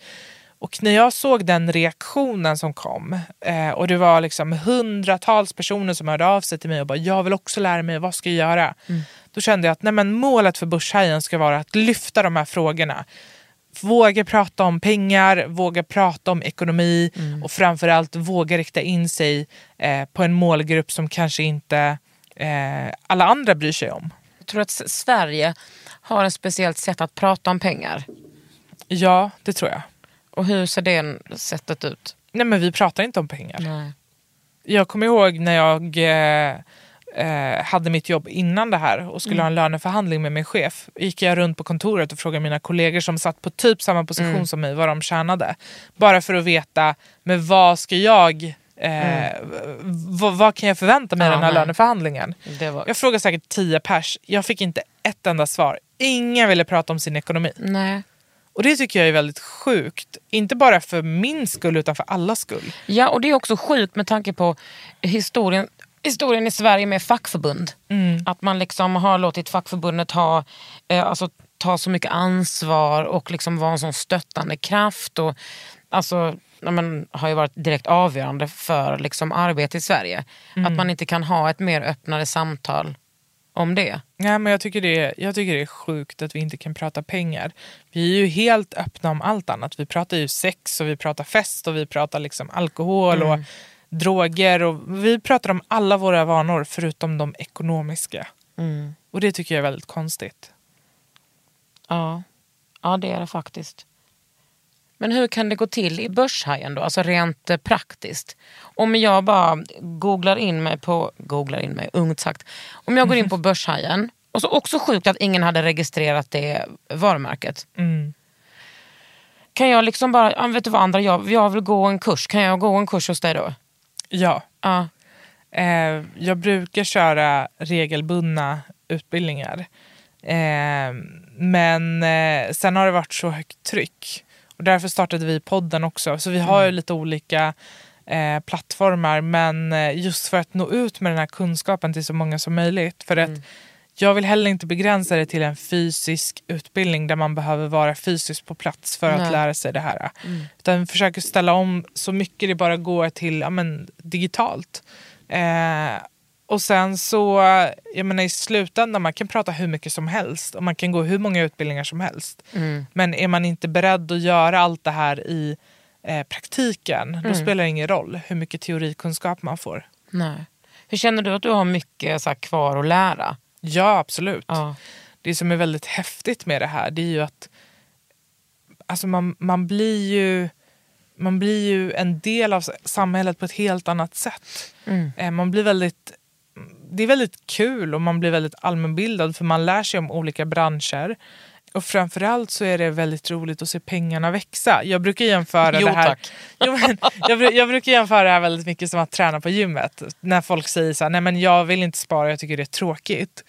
Och när jag såg den reaktionen som kom eh, och det var liksom hundratals personer som hörde av sig till mig och bara jag vill också lära mig, vad ska jag göra? Då kände jag att nej, men målet för Börshajen ska vara att lyfta de här frågorna. Våga prata om pengar, våga prata om ekonomi och framförallt våga rikta in sig eh, på en målgrupp som kanske inte eh, alla andra bryr sig om. Jag tror att Sverige har ett speciellt sätt att prata om pengar. Ja, det tror jag. Och hur ser det sättet ut? Nej men vi pratar inte om pengar. Nej. Jag kommer ihåg när jag eh, eh, hade mitt jobb innan det här och skulle ha en löneförhandling med min chef. gick jag runt på kontoret och frågade mina kollegor som satt på typ samma position som mig vad de tjänade. Bara för att veta, men vad ska jag Eh, vad, vad kan jag förvänta mig i Ja, den här nej. löneförhandlingen? Var... Jag frågade säkert 10 pers, jag fick inte ett enda svar. Ingen ville prata om sin ekonomi. Nej. Och det tycker jag är väldigt sjukt. Inte bara för min skull utan för allas skull. Ja, och det är också sjukt med tanke på historien, historien i Sverige med fackförbund. Att man liksom har låtit fackförbundet ha, eh, alltså, ta så mycket ansvar och liksom vara en sån stöttande kraft. Och, alltså, ja, men, har ju varit direkt avgörande för liksom, arbete i Sverige. Att man inte kan ha ett mer öppnare samtal om det. Nej, men jag, tycker det är, jag tycker det är sjukt att vi inte kan prata pengar. Vi är ju helt öppna om allt annat. Vi pratar ju sex och vi pratar fest och vi pratar liksom alkohol och droger. Och vi pratar om alla våra vanor förutom de ekonomiska. Och det tycker jag är väldigt konstigt. Ja. ja, det är det faktiskt. Men hur kan det gå till i Börshajen då, alltså rent eh, praktiskt? Om jag bara googlar in mig på, googlar in mig, ungt sagt. Om jag går in på Börshajen, och så också sjukt att ingen hade registrerat det varumärket. Kan jag liksom bara, vet du vad andra, jag, jag vill gå en kurs, kan jag gå en kurs hos dig då? Ja, Ja. eh, jag brukar köra regelbundna utbildningar. Eh, men eh, sen har det varit så högt tryck. Och därför startade vi podden också. Så vi har ju lite olika eh, plattformar. Men eh, just för att nå ut med den här kunskapen till så många som möjligt. För att jag vill heller inte begränsa det till en fysisk utbildning där man behöver vara fysiskt på plats för Nej. att lära sig det här. Utan vi försöker ställa om så mycket det bara går till ja, men, digitalt. Eh, och sen så, jag menar i slutändan, man kan prata hur mycket som helst och man kan gå hur många utbildningar som helst. Men är man inte beredd att göra allt det här i eh, praktiken, då spelar det ingen roll hur mycket teorikunskap man får. Nej. Hur känner du att du har mycket så här, kvar att lära? Ja, absolut. Ja. Det som är väldigt häftigt med det här, det är ju att alltså man, man, blir ju, man blir ju en del av samhället på ett helt annat sätt. Eh, Man blir väldigt, det är väldigt kul och man blir väldigt allmänbildad för man lär sig om olika branscher. Och framförallt så är det väldigt roligt att se pengarna växa. Jag brukar jämföra Jo, det här tack. Jo, men, jag, jag brukar jämföra det här väldigt mycket som att träna på gymmet. När folk säger så här, nej men jag vill inte spara, jag tycker det är tråkigt.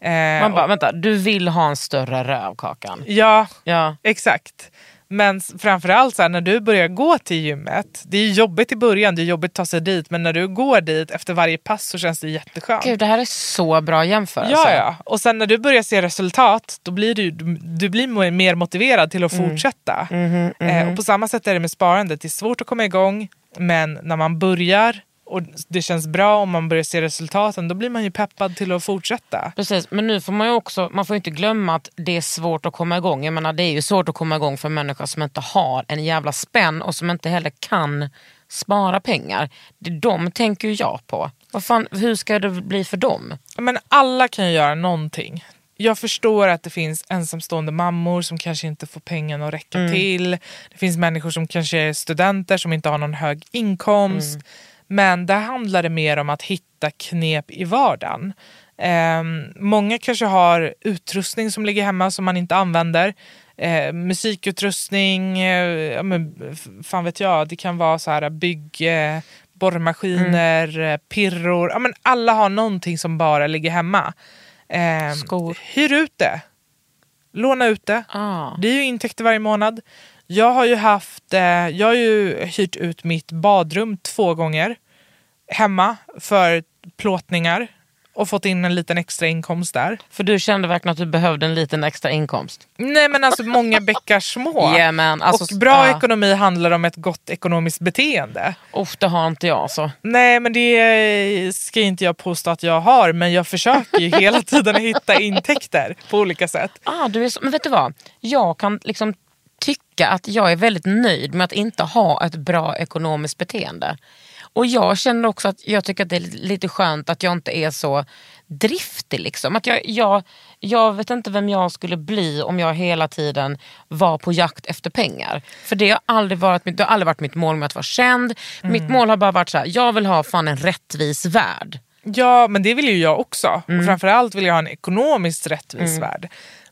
Eh, Man bara, och- vänta, du vill ha en större röv Kakan? Ja, Ja. exakt. Men framförallt så här, när du börjar gå till gymmet, det är jobbigt i början, det är jobbigt att ta sig dit, men när du går dit efter varje pass så känns det jätteskönt. Gud, det här är så bra jämförelse. Ja, ja. Och sen när du börjar se resultat, då blir du, du blir mer motiverad till att fortsätta. Eh, och på samma sätt är det med sparandet. Det är svårt att komma igång, men när man börjar och det känns bra och man börjar se resultaten, då blir man ju peppad till att fortsätta. Precis, men nu får man ju också, man får inte glömma att det är svårt att komma igång. Jag menar, det är ju svårt att komma igång för människor som inte har en jävla spänn och som inte heller kan spara pengar. Det, de tänker ju jag på. Vad fan, hur ska det bli för dem? Men alla kan ju göra någonting. Jag förstår att det finns ensamstående mammor som kanske inte får pengarna att räcka till. Det finns människor som kanske är studenter som inte har någon hög inkomst. Men där handlar det mer om att hitta knep i vardagen. Ehm, många kanske har utrustning som ligger hemma som man inte använder. Eh, musikutrustning, eh, ja, men, fan vet jag, det kan vara så här bygg... Eh, borrmaskiner, eh, pirror. Ja, men alla har någonting som bara ligger hemma. Eh, Skor. Hyr ut det. Låna ut det. Ah. Det är ju intäkter varje månad. Jag har ju haft, eh, jag har ju hyrt ut mitt badrum två gånger hemma för plåtningar och fått in en liten extra inkomst där. För du kände verkligen att du behövde en liten extra inkomst. Nej men alltså många bäckar små. Ja, men alltså, och bra ja. ekonomi handlar om ett gott ekonomiskt beteende. Uff, det har inte jag så. Nej men det ska inte jag påstå att jag har men jag försöker ju hela tiden hitta intäkter på olika sätt. Ah, du är så, men vet du vad? Jag kan liksom tycka att jag är väldigt nöjd med att inte ha ett bra ekonomiskt beteende. Och jag känner också att jag tycker att det är lite skönt att jag inte är så driftig. Liksom. Att jag, jag, jag vet inte vem jag skulle bli om jag hela tiden var på jakt efter pengar. För det har aldrig varit mitt, det har aldrig varit mitt mål med att vara känd. Mitt mål har bara varit så här, jag vill ha fan en rättvis värld. Ja, men det vill ju jag också. Mm. Och framförallt vill jag ha en ekonomiskt rättvis värld.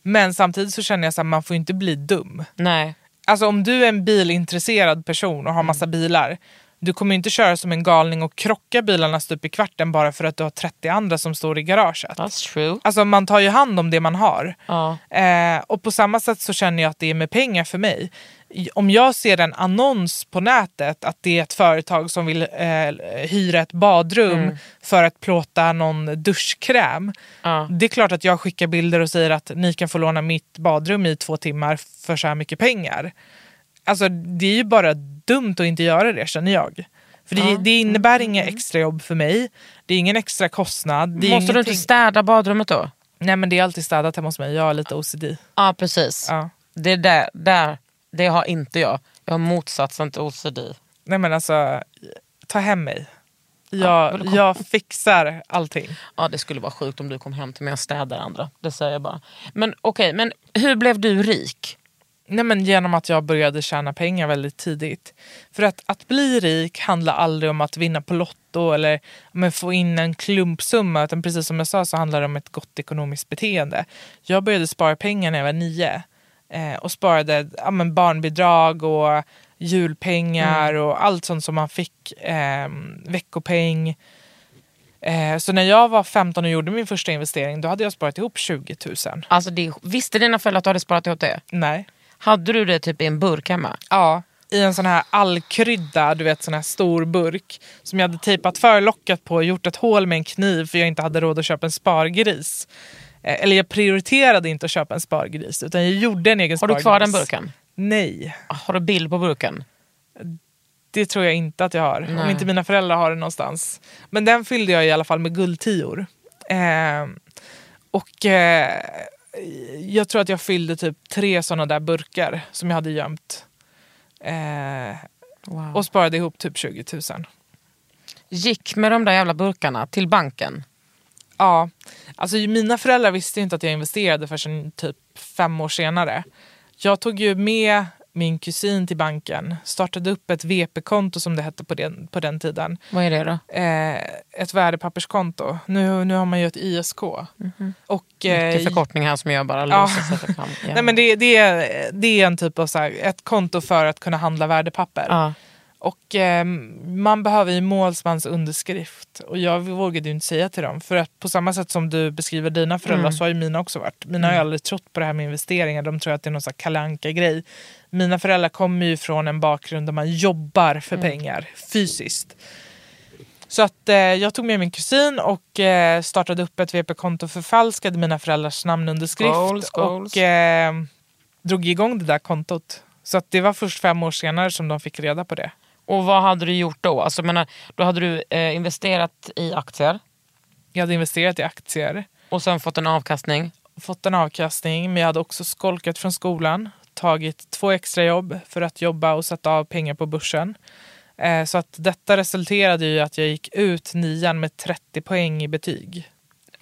Men samtidigt så känner jag att man får inte bli dum. Nej. Alltså om du är en bilintresserad person och har massa bilar. Du kommer inte köra som en galning och krocka bilarna stup i kvarten bara för att du har 30 andra som står i garaget. That's true. Alltså man tar ju hand om det man har. Ja. Eh, och på samma sätt så känner jag att det är med pengar för mig. Om jag ser en annons på nätet att det är ett företag som vill eh, hyra ett badrum för att plåta någon duschkräm. Ja. Det är klart att jag skickar bilder och säger att ni kan få låna mitt badrum i två timmar för så här mycket pengar. Alltså det är ju bara dumt att inte göra det känner jag. För det, det innebär inga extra jobb för mig. Det är ingen extra kostnad. Måste du inte ingenting- städa badrummet då? Nej men det är alltid städat hemma hos mig. Jag har lite OCD. Ja precis. Ja. Det, är där, där, det har inte jag. Jag har motsatsen till OCD. Nej men alltså, ta hem mig. Ja, Jag, komma? jag fixar allting. Ja det skulle vara sjukt om du kom hem till mig och städade andra. Det säger jag bara. Men okej, men hur blev du rik? Nej, men genom att jag började tjäna pengar väldigt tidigt. För att, att bli rik handlar aldrig om att vinna på Lotto eller men få in en klumpsumma. Utan precis som jag sa så handlar det om ett gott ekonomiskt beteende. Jag började spara pengar när jag var nio. Eh, och sparade ja, men barnbidrag och julpengar och allt sånt som man fick. Eh, veckopeng. Eh, så när jag var 15 och gjorde min första investering då hade jag sparat ihop 20 000. Alltså, det, visste dina föräldrar att du hade sparat ihop det? Nej. Hade du det typ i en burk hemma? Ja, i en sån här allkrydda, du vet sån här stor burk. Som jag hade tejpat för locket på och gjort ett hål med en kniv för jag inte hade råd att köpa en spargris. Eh, Eller jag prioriterade inte att köpa en spargris utan jag gjorde en egen Har du kvar den burken? Nej, Har du bild på burken? det tror jag inte att jag har. Om Nej. inte mina föräldrar har den någonstans. Men den fyllde jag i alla fall med guldtior. Eh, och eh, jag tror att jag fyllde typ tre såna där burkar som jag hade gömt. Eh, Wow. och sparade ihop typ 20 000. Gick med de där jävla burkarna till banken? Ja, alltså mina föräldrar visste inte att jag investerade förrän typ fem år senare. Jag tog ju med min kusin till banken, startade upp ett VP-konto som det hette på den, på den tiden. Vad är det då? Eh, ett värdepapperskonto. Nu, nu har man ju ett ISK. Och, eh, Mycket förkortning här som jag bara Ja. fram. Ja. Nej, men det, det, är, det är en typ av så här, ett konto för att kunna handla värdepapper. Ja. Och eh, man behöver ju målsmans underskrift. Och jag vågade ju inte säga till dem. För att på samma sätt som du beskriver dina föräldrar så har ju mina också varit. Mina har ju aldrig trott på det här med investeringar. De tror att det är någon sån kalanka grej Mina föräldrar kommer ju från en bakgrund där man jobbar för pengar fysiskt. Så att eh, jag tog med min kusin och eh, startade upp ett VP-konto, förfalskade mina föräldrars namnunderskrift Goals, goals. och eh, drog igång det där kontot. Så att det var först fem år senare som de fick reda på det. Och vad hade du gjort då? Alltså, menar, då hade du eh, investerat i aktier Jag hade investerat i aktier, och sen fått en avkastning. fått en avkastning men jag hade också skolkat från skolan. Tagit två extra jobb för att jobba och sätta av pengar på börsen. Eh, så att detta resulterade i att jag gick ut nian med 30 poäng i betyg.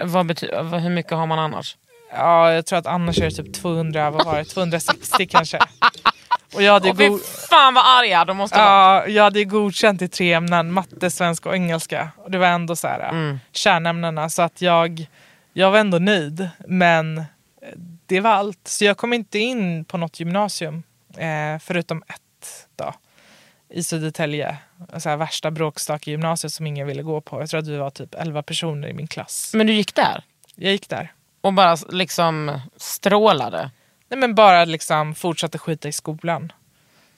Vad bety- hur mycket har man annars? Ja, jag tror att annars är det typ 200, vad var det? 260 kanske. Och jag hade, Åh, fy fan vad arga de måste vara. ja, jag hade godkänt i tre ämnen, matte, svenska och engelska. Och det var ändå så här, Mm. kärnämnena. Så att jag, jag var ändå nöjd. Men eh, det var allt. Så jag kom inte in på något gymnasium. Eh, förutom ett då. I Södertälje. Så här, värsta bråkstake gymnasiet som ingen ville gå på. Jag tror att vi var typ 11 personer i min klass. Men du gick där Jag gick där. och bara liksom strålade. Nej, men bara liksom fortsatte skita i skolan.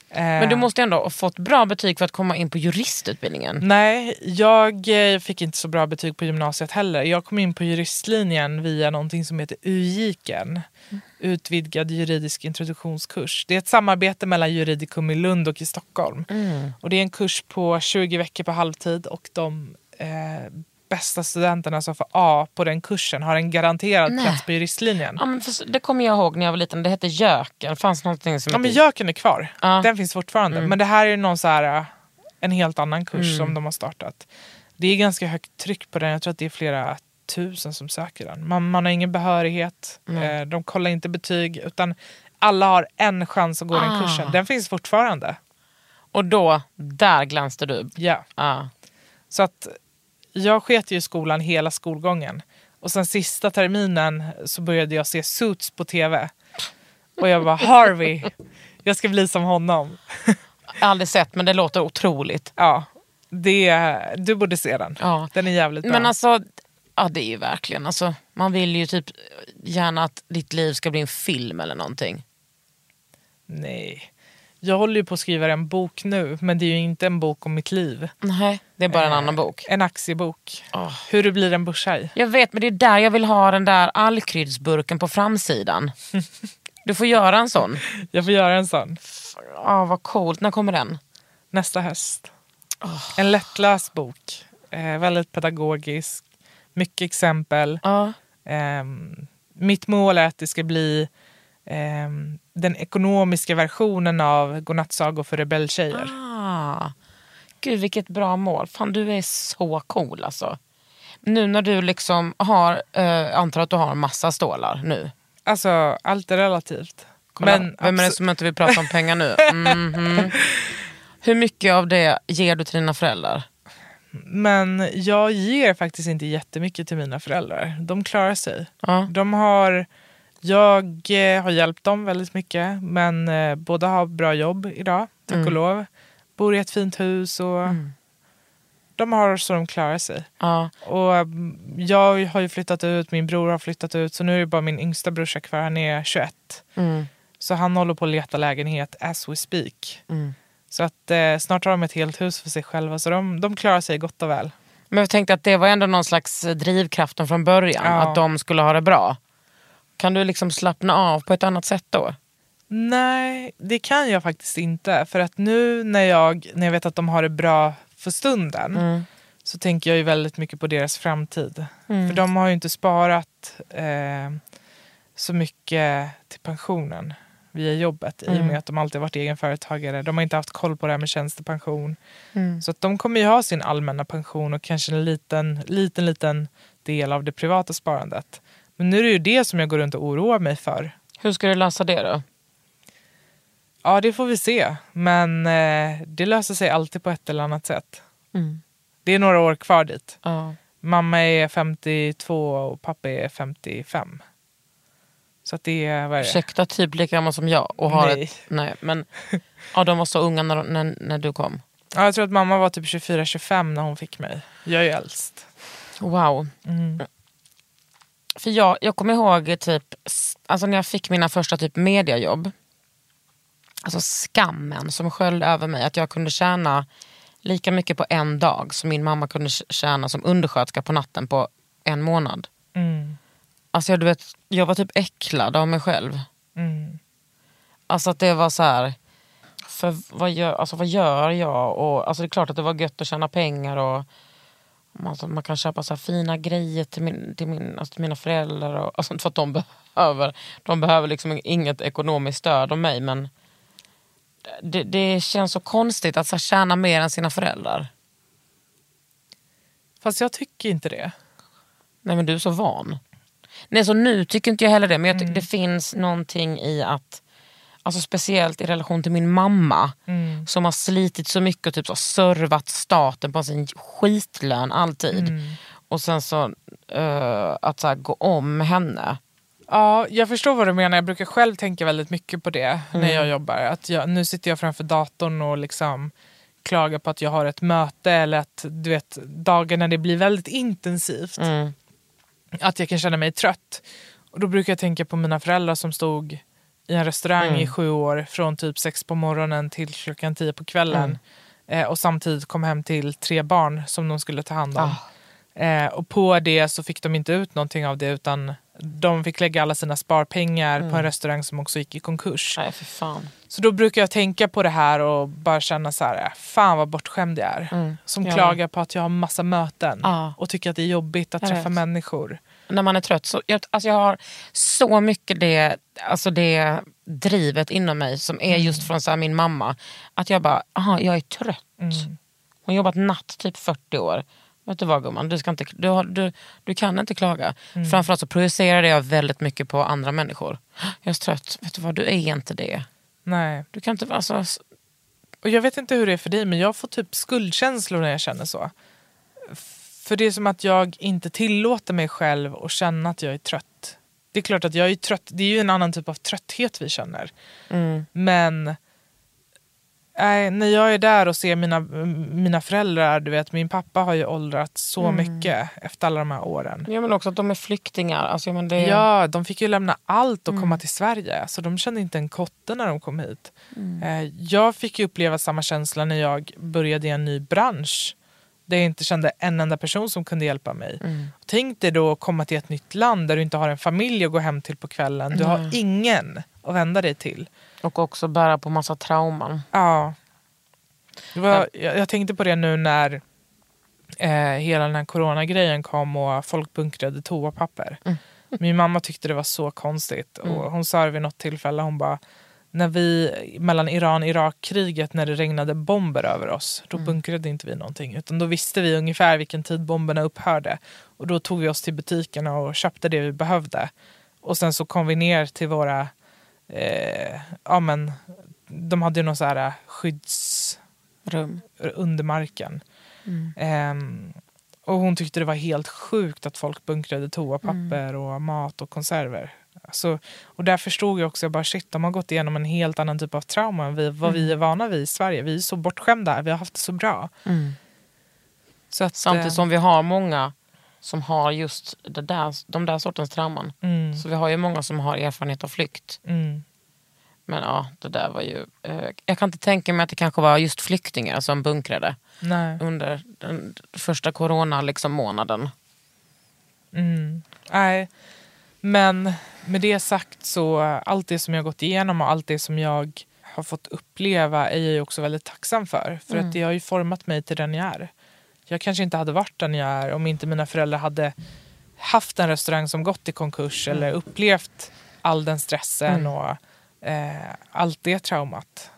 Eh, Men du måste ändå ha fått bra betyg för att komma in på juristutbildningen. Nej, jag eh, fick inte så bra betyg på gymnasiet heller. Jag kom in på juristlinjen via någonting som heter UJIKen. Utvidgad juridisk introduktionskurs. Det är ett samarbete mellan Juridicum i Lund och i Stockholm. Och det är en kurs på 20 veckor på halvtid och de eh, bästa studenterna som får A på den kursen har en garanterad Nej. plats på juristlinjen. Ja, men för, det kommer jag ihåg när jag var liten. Det hette Jöken. Fanns någonting som Ja, men. Jöken är kvar. Ja. Den finns fortfarande. Men det här är någon så här, äh, en helt annan kurs som de har startat. Det är ganska högt tryck på den. Jag tror att det är flera tusen som söker den. Man, man har ingen behörighet, eh, de kollar inte betyg utan alla har en chans att gå den Ah. kursen. Den finns fortfarande. Och då, där glänste du. Ja. Ja. Så att jag sket ju i skolan hela skolgången. Och sen sista terminen så började jag se Suits på tv. Och jag var Harvey, jag ska bli som honom. Jag har aldrig sett men det låter otroligt. Ja, det, du borde se den. Ja. Den är jävligt bra. Men alltså, ja det är ju verkligen, alltså, man vill ju typ gärna att ditt liv ska bli en film eller någonting. Nej. Jag håller ju på att skriva en bok nu, men det är ju inte en bok om mitt liv. Nej, det är bara en Eh, annan bok. En aktiebok. Åh. Hur du blir en börshaj. Jag vet men det är där jag vill ha den där allkryddsburken på framsidan. Du får göra en sån. Jag får göra en sån. Ja vad coolt, när kommer den? Nästa höst. En lättläst bok. Eh, väldigt pedagogisk. Mycket exempel. Ehm, mitt mål är att det ska bli ehm, den ekonomiska versionen av Godnattsagor för rebelltjejer. Ah. Gud vilket bra mål. Fan du är så cool alltså. Nu när du liksom har, eh, antar att du har en massa stålar nu. Alltså, allt är relativt. Kolla, Men Vem är det som inte vill prata om pengar nu? Mhm. Hur mycket av det ger du till dina föräldrar? Men jag ger faktiskt inte jättemycket till mina föräldrar. De klarar sig. Ja. De har, jag eh, har hjälpt dem väldigt mycket, men eh, båda har bra jobb idag, tack Mm. och lov. Bor i ett fint hus och de har så de klarar sig. Ja. Och mm, jag har ju flyttat ut, min bror har flyttat ut, så nu är det bara min yngsta brorsa kvar, han är 21. Mm. Så han håller på att leta lägenhet as we speak. Mm. Så att eh, snart har de ett helt hus för sig själva, så de, de klarar sig gott och väl. Men jag tänkte att det var ändå någon slags drivkraften från början. Ja. Att de skulle ha det bra. Kan du liksom slappna av på ett annat sätt då? Nej, det kan jag faktiskt inte. För att nu när jag, när jag vet att de har det bra för stunden Mm. så tänker jag ju väldigt mycket på deras framtid. För de har ju inte sparat eh, så mycket till pensionen via jobbet i och med att de alltid varit egenföretagare. De har inte haft koll på det här med tjänstepension. Så att de kommer ju ha sin allmänna pension och kanske en liten, liten, liten del av det privata sparandet. Men nu är det ju det som jag går runt och oroar mig för. Hur ska du lösa det då? Ja, det får vi se. Men eh, det löser sig alltid på ett eller annat sätt. Mm. Det är några år kvar dit. Ja. Mamma är 52 och pappa är 55. Så att det är... Vad är det? Ursäkta, typ lika gammal som jag. Och har Nej. Ett, nej men ja, de var så unga när, när, när du kom. Ja, jag tror att mamma var typ 24-25 när hon fick mig. Jag är ju äldst. Wow. Mm. För jag, jag kommer ihåg typ, alltså när jag fick mina första typ mediajobb. Alltså skammen som sköljde över mig. Att jag kunde tjäna lika mycket på en dag som min mamma kunde tj- tjäna som undersköterska på natten på en månad. Mm. Alltså jag, du vet, jag var typ äcklad av mig själv. Mm. Alltså att det var så här. För vad gör, alltså vad gör jag? Och, alltså det är klart att det var gött att tjäna pengar. och alltså Man kan köpa så fina grejer till, min, till, min, alltså till mina föräldrar. Och, alltså inte för att de behöver, de behöver liksom inget ekonomiskt stöd av mig. Men det, det känns så konstigt att så här, tjäna mer än sina föräldrar. Fast jag tycker inte det. Nej men du är så van. Nej så nu tycker inte jag heller det. Men jag tycker det finns någonting i att, alltså speciellt i relation till min mamma. Som har slitit så mycket och typ så servat staten på sin skitlön alltid. Och sen så eh, att så gå om henne. Ja, jag förstår vad du menar. Jag brukar själv tänka väldigt mycket på det när jag jobbar. Att jag, nu sitter jag framför datorn och liksom klagar på att jag har ett möte eller att du vet, dagar när det blir väldigt intensivt. Mm. Att jag kan känna mig trött. Och då brukar jag tänka på mina föräldrar som stod i en restaurang i sju år från typ sex på morgonen till klockan tio på kvällen. Eh, och samtidigt kom hem till tre barn som de skulle ta hand om. Eh, och på det så fick de inte ut någonting av det utan de fick lägga alla sina sparpengar på en restaurang som också gick i konkurs. Nej för fan. Så då brukar jag tänka på det här och bara känna så här, fan vad bortskämd jag är. Som Ja. klagar på att jag har massa möten Ja. och tycker att det är jobbigt att Jag träffa vet. människor. När man är trött. Så, jag, alltså jag har så mycket det, alltså det drivet inom mig som är just från så min mamma. Att jag bara, aha, jag är trött. Hon har jobbat natt typ 40 år. Vet du vad gumman, du, ska inte, du, har, du, du kan inte klaga. Mm. Framförallt så projicerade jag väldigt mycket på andra människor. Jag är trött, vet du vad, du är inte det. Nej. Du kan inte vara så... Och jag vet inte hur det är för dig men jag får typ skuldkänslor när jag känner så. För det är som att jag inte tillåter mig själv att känna att jag är trött. Det är klart att jag är trött, det är ju en annan typ av trötthet vi känner. Men nej, när jag är där och ser mina, mina föräldrar, du vet min pappa har ju åldrats så mycket efter alla de här åren. Ja, men också att de är flyktingar. Alltså, men det, Ja, de fick ju lämna allt och komma till Sverige. Så de kände inte en kotte när de kom hit. Eh, Jag fick uppleva samma känsla när jag började i en ny bransch. Där jag inte kände en enda person som kunde hjälpa mig. Tänk dig då att komma till ett nytt land där du inte har en familj att gå hem till på kvällen. Du har ingen att vända dig till. Och också bära på massa trauman. Ja. Var, jag, jag tänkte på det nu när eh, hela den här coronagrejen kom och folk bunkrade toapapper. Min mamma tyckte det var så konstigt. Och hon sa det vid något tillfälle, hon bara när vi, mellan Iran-Irak-kriget när det regnade bomber över oss, då bunkrade inte vi någonting. Utan då visste vi ungefär vilken tid bomberna upphörde. Och då tog vi oss till butikerna och köpte det vi behövde. Och sen så kom vi ner till våra, eh, ja men, de hade ju någon så här skydds Rum. under marken. Ehm, och hon tyckte det var helt sjukt att folk bunkrade toapapper och mat och konserver. Alltså, och där förstod jag också, jag bara shit, de har gått igenom en helt annan typ av trauma än vi, vad vi är vana vid i Sverige. Vi är så bortskämda vi har haft det så bra. Så att, Samtidigt eh, som vi har många som har just det där, de där sortens trauman. Mm, Så vi har ju många som har erfarenhet av flykt. mm, Men ja, det där var ju... Eh, jag kan inte tänka mig att det kanske var just flyktingar som bunkrade nej. under den första corona liksom, månaden. Mm. Nej, men med det sagt så allt det som jag gått igenom och allt det som jag har fått uppleva är jag också väldigt tacksam för. För att det har ju format mig till den jag är. Jag kanske inte hade varit den jag är om inte mina föräldrar hade haft en restaurang som gått i konkurs eller upplevt all den stressen och eh, allt det traumat.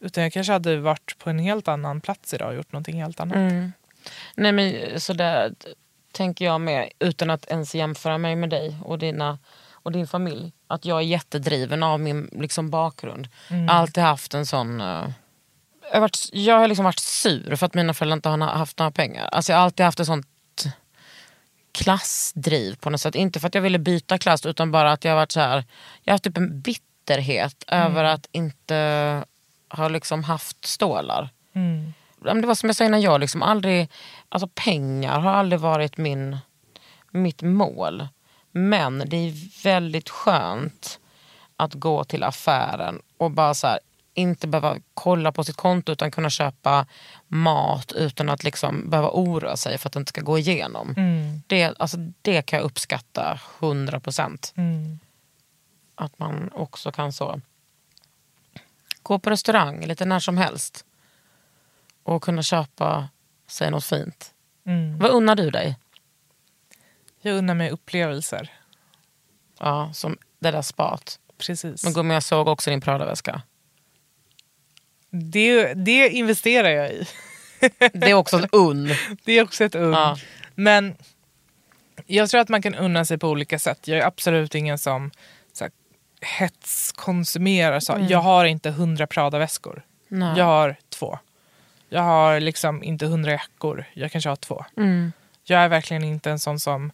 Utan jag kanske hade varit på en helt annan plats idag och gjort någonting helt annat. Mm. Nej men så där tänker jag med, utan att ens jämföra mig med dig och, dina, och din familj. Att jag är jättedriven av min liksom, bakgrund. Mm. Alltid haft en sån... eh, jag, har varit, jag har liksom varit sur för att mina föräldrar inte har haft några pengar. Alltså, jag har alltid haft ett sånt klassdriv på något sätt. Inte för att jag ville byta klass utan bara att jag har varit så här. Jag har haft typ en bitterhet över att inte ha liksom haft stålar. Mm. Det var som jag sa innan, jag liksom aldrig, alltså pengar har aldrig varit min, mitt mål. Men det är väldigt skönt att gå till affären och bara så här, inte behöva kolla på sitt konto utan kunna köpa mat utan att liksom behöva oroa sig för att det inte ska gå igenom. Mm. Det, alltså, det kan jag uppskatta 100 procent. Mm. Att man också kan så gå på restaurang lite när som helst och kunna köpa sig något fint. Mm. Vad unnar du dig? Jag unnar mig upplevelser. Ja, som det där spat. Precis. Men gummi, jag såg också din Prada-väska. Det, det investerar jag i. Det är också ett unn. Det är också ett unn. Ja. Men jag tror att man kan unna sig på olika sätt. Jag är absolut ingen som så här, hetskonsumerar. Så. Jag har inte hundra Prada-väskor. Jag har två. Jag har liksom inte hundra jackor. Jag kanske har två. Mm. Jag är verkligen inte en sån som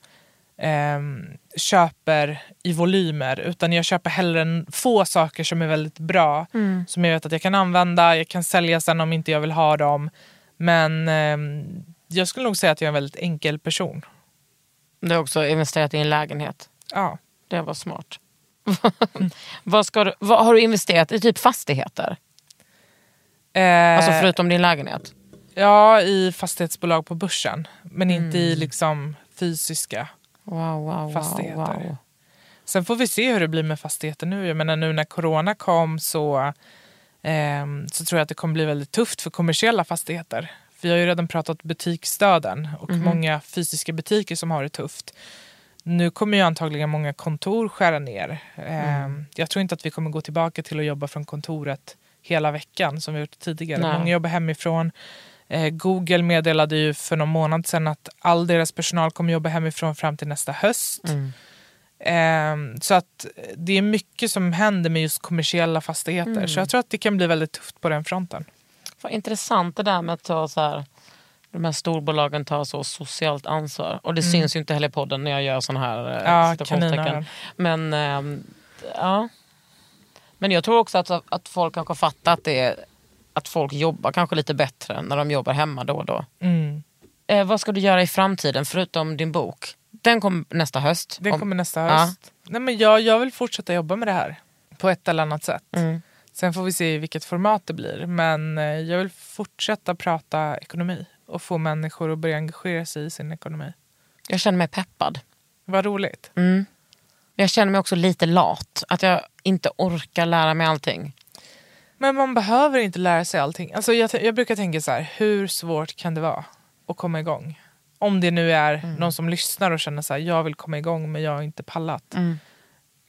ehm, köper i volymer. Utan jag köper hellre en, få saker som är väldigt bra. Som jag vet att jag kan använda. Jag kan sälja sen om inte jag vill ha dem. Men ehm, jag skulle nog säga att jag är en väldigt enkel person. Du har också investerat i en lägenhet. Ja. Det var smart. vad, ska du, vad har du investerat i? Typ fastigheter? Eh, Alltså förutom din lägenhet? Ja, i fastighetsbolag på börsen. Men inte i liksom fysiska. Wow, wow, wow. Fastigheter. wow. Sen får vi se hur det blir med fastigheter nu. Jag menar nu när corona kom så, ehm, så tror jag att det kommer bli väldigt tufft för kommersiella fastigheter. Vi har ju redan pratat butiksstöden och många fysiska butiker som har det tufft. Nu kommer ju antagligen många kontor skära ner. Ehm, Jag tror inte att vi kommer gå tillbaka till att jobba från kontoret hela veckan som vi gjort tidigare. Nej. Många jobbar hemifrån. Eh, Google meddelade ju för någon månad sedan att all deras personal kommer jobba hemifrån fram till nästa höst. Eh, så att det är mycket som händer med just kommersiella fastigheter. Så jag tror att det kan bli väldigt tufft på den fronten. Vad intressant det där med att ta så här, de här storbolagen tar så socialt ansvar. Och det syns ju inte heller i podden när jag gör såna här eh, Ja, citationstecken. kaninöron. Men, ehm, ja. Men jag tror också att, att folk kanske fattar att, det är, att folk jobbar kanske lite bättre när de jobbar hemma då och då. Mm. Eh, vad ska du göra i framtiden förutom din bok? Den kommer nästa höst. Om- kommer nästa Ja. höst. Nej, men jag, jag vill fortsätta jobba med det här på ett eller annat sätt. Mm. Sen får vi se vilket format det blir. Men eh, jag vill fortsätta prata ekonomi och få människor att börja engagera sig i sin ekonomi. Jag känner mig peppad. Vad roligt. Mm. Jag känner mig också lite lat. Att jag inte orkar lära mig allting. Men man behöver inte lära sig allting. Alltså jag, jag brukar tänka så här, hur svårt kan det vara att komma igång? Om det nu är Mm. någon som lyssnar och känner så här, jag vill komma igång men jag har inte pallat. Mm.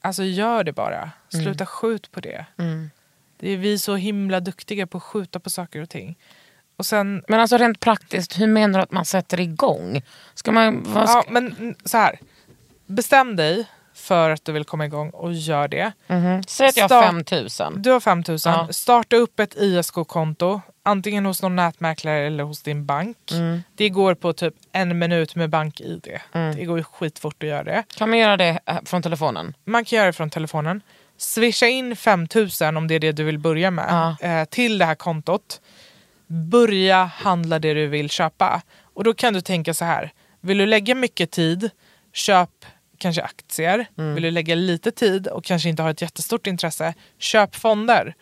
Alltså gör det bara. Sluta skjut på det. Mm. det är vi så himla duktiga på att skjuta på saker och ting. Och sen, Men alltså rent praktiskt, hur menar du att man sätter igång? Ska man, ska, ja, men mm, så här. Bestäm dig för att du vill komma igång och gör det. Mhm. Säg att jag har Start- 5000. Du har 5000. Ja. Starta upp ett ISK-konto. Antingen hos någon nätmäklare eller hos din bank. Mm. Det går på typ en minut med bank-id. Det går skitfort att göra det. Kan man göra det eh, från telefonen? Man kan göra det från telefonen. Swisha in 5000 om det är det du vill börja med eh, till det här kontot. Börja handla det du vill köpa. Och då kan du tänka så här. Vill du lägga mycket tid, köp kanske aktier. Vill du lägga lite tid och kanske inte har ett jättestort intresse, köp fonder.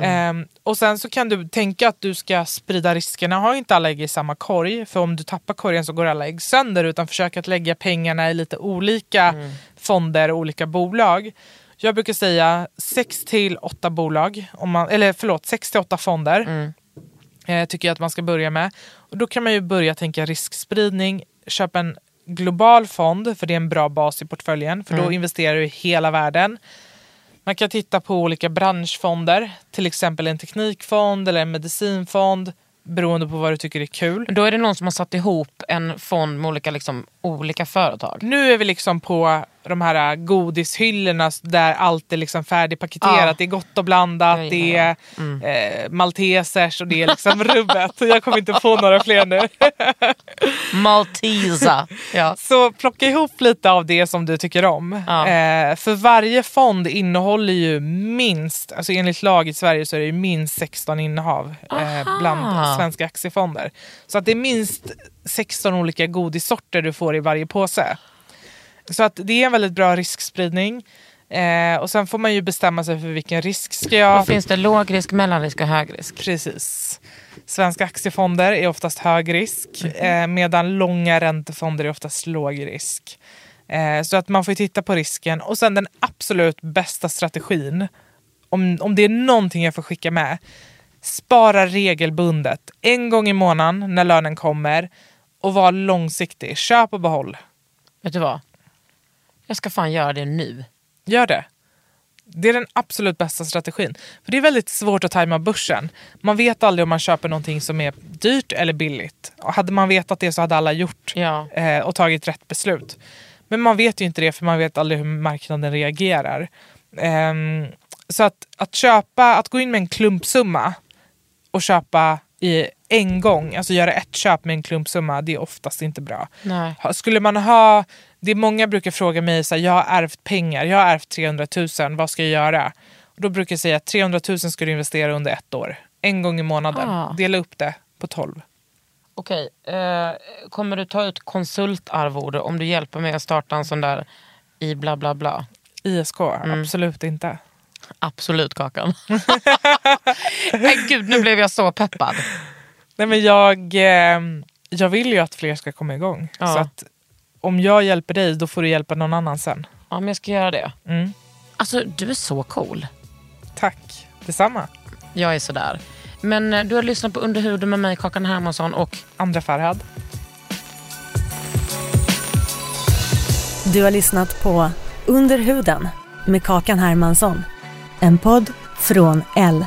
Ehm, och sen så kan du tänka att du ska sprida riskerna. Ha inte alla ägg i samma korg. För om du tappar korgen så går alla ägg sönder. Utan försök att lägga pengarna i lite olika fonder och olika bolag. Jag brukar säga 6 till 8 bolag. Om man, eller förlåt, 6 till 8 fonder. Eh, tycker jag att man ska börja med. Och då kan man ju börja tänka riskspridning. Köp en global fond, för det är en bra bas i portföljen. För då investerar du i hela världen. Man kan titta på olika branschfonder, till exempel en teknikfond eller en medicinfond, beroende på vad du tycker är kul. Då är det någon som har satt ihop en fond med olika, liksom, olika företag. Nu är vi liksom på de här godishyllorna där allt är liksom färdigpaketerat. Ja. Det är gott och blandat, Jag det gillar är eh, maltesers och det är liksom rubbet. Jag kommer inte få några fler nu. Maltesa. ja. Så plocka ihop lite av det som du tycker om. Ja. Eh, för varje fond innehåller ju minst, alltså enligt lag i Sverige så är det ju minst 16 innehav eh, bland svenska aktiefonder. Så att det är minst 16 olika godissorter du får i varje påse. Så att det är en väldigt bra riskspridning. Eh, och sen får man ju bestämma sig för vilken risk ska jag... Då finns det låg risk, mellanrisk och hög risk. Precis. Svenska aktiefonder är oftast hög risk eh, medan långa räntefonder är oftast låg risk. Eh, så att man får ju titta på risken. Och sen den absolut bästa strategin, om, om det är någonting jag får skicka med, spara regelbundet. En gång i månaden när lönen kommer och var långsiktig. Köp och behåll. Vet du vad? Jag ska fan göra det nu. Gör det. Det är den absolut bästa strategin. För Det är väldigt svårt att tajma börsen. Man vet aldrig om man köper någonting som är dyrt eller billigt. Och hade man vetat det så hade alla gjort Ja. eh, och tagit rätt beslut. Men man vet ju inte det för man vet aldrig hur marknaden reagerar. Ehm, så att, att köpa, att gå in med en klumpsumma och köpa i en gång, alltså göra ett köp med en klumpsumma, det är oftast inte bra. Nej. Skulle man ha, det är många brukar fråga mig, så här, jag har ärvt pengar, jag har ärvt 300 000, vad ska jag göra? Och då brukar jag säga att 300 000 ska du investera under ett år. En gång i månaden. Ah. Dela upp det på 12. Okej, eh, kommer du ta ut konsultarvode om du hjälper mig att starta en sån där i bla bla bla? ISK, absolut inte. Absolut Kakan. Nej gud, nu blev jag så peppad. Nej, men jag, eh, jag vill ju att fler ska komma igång. Ja. Så att om jag hjälper dig, då får du hjälpa någon annan sen. Ja men jag ska göra det. Mm. Alltså du är så cool. Tack, detsamma. Jag är sådär. Men eh, du har lyssnat på Under huden med mig Kakan Hermansson och Andra Farhad. Du har lyssnat på Under huden med Kakan Hermansson. En podd från L.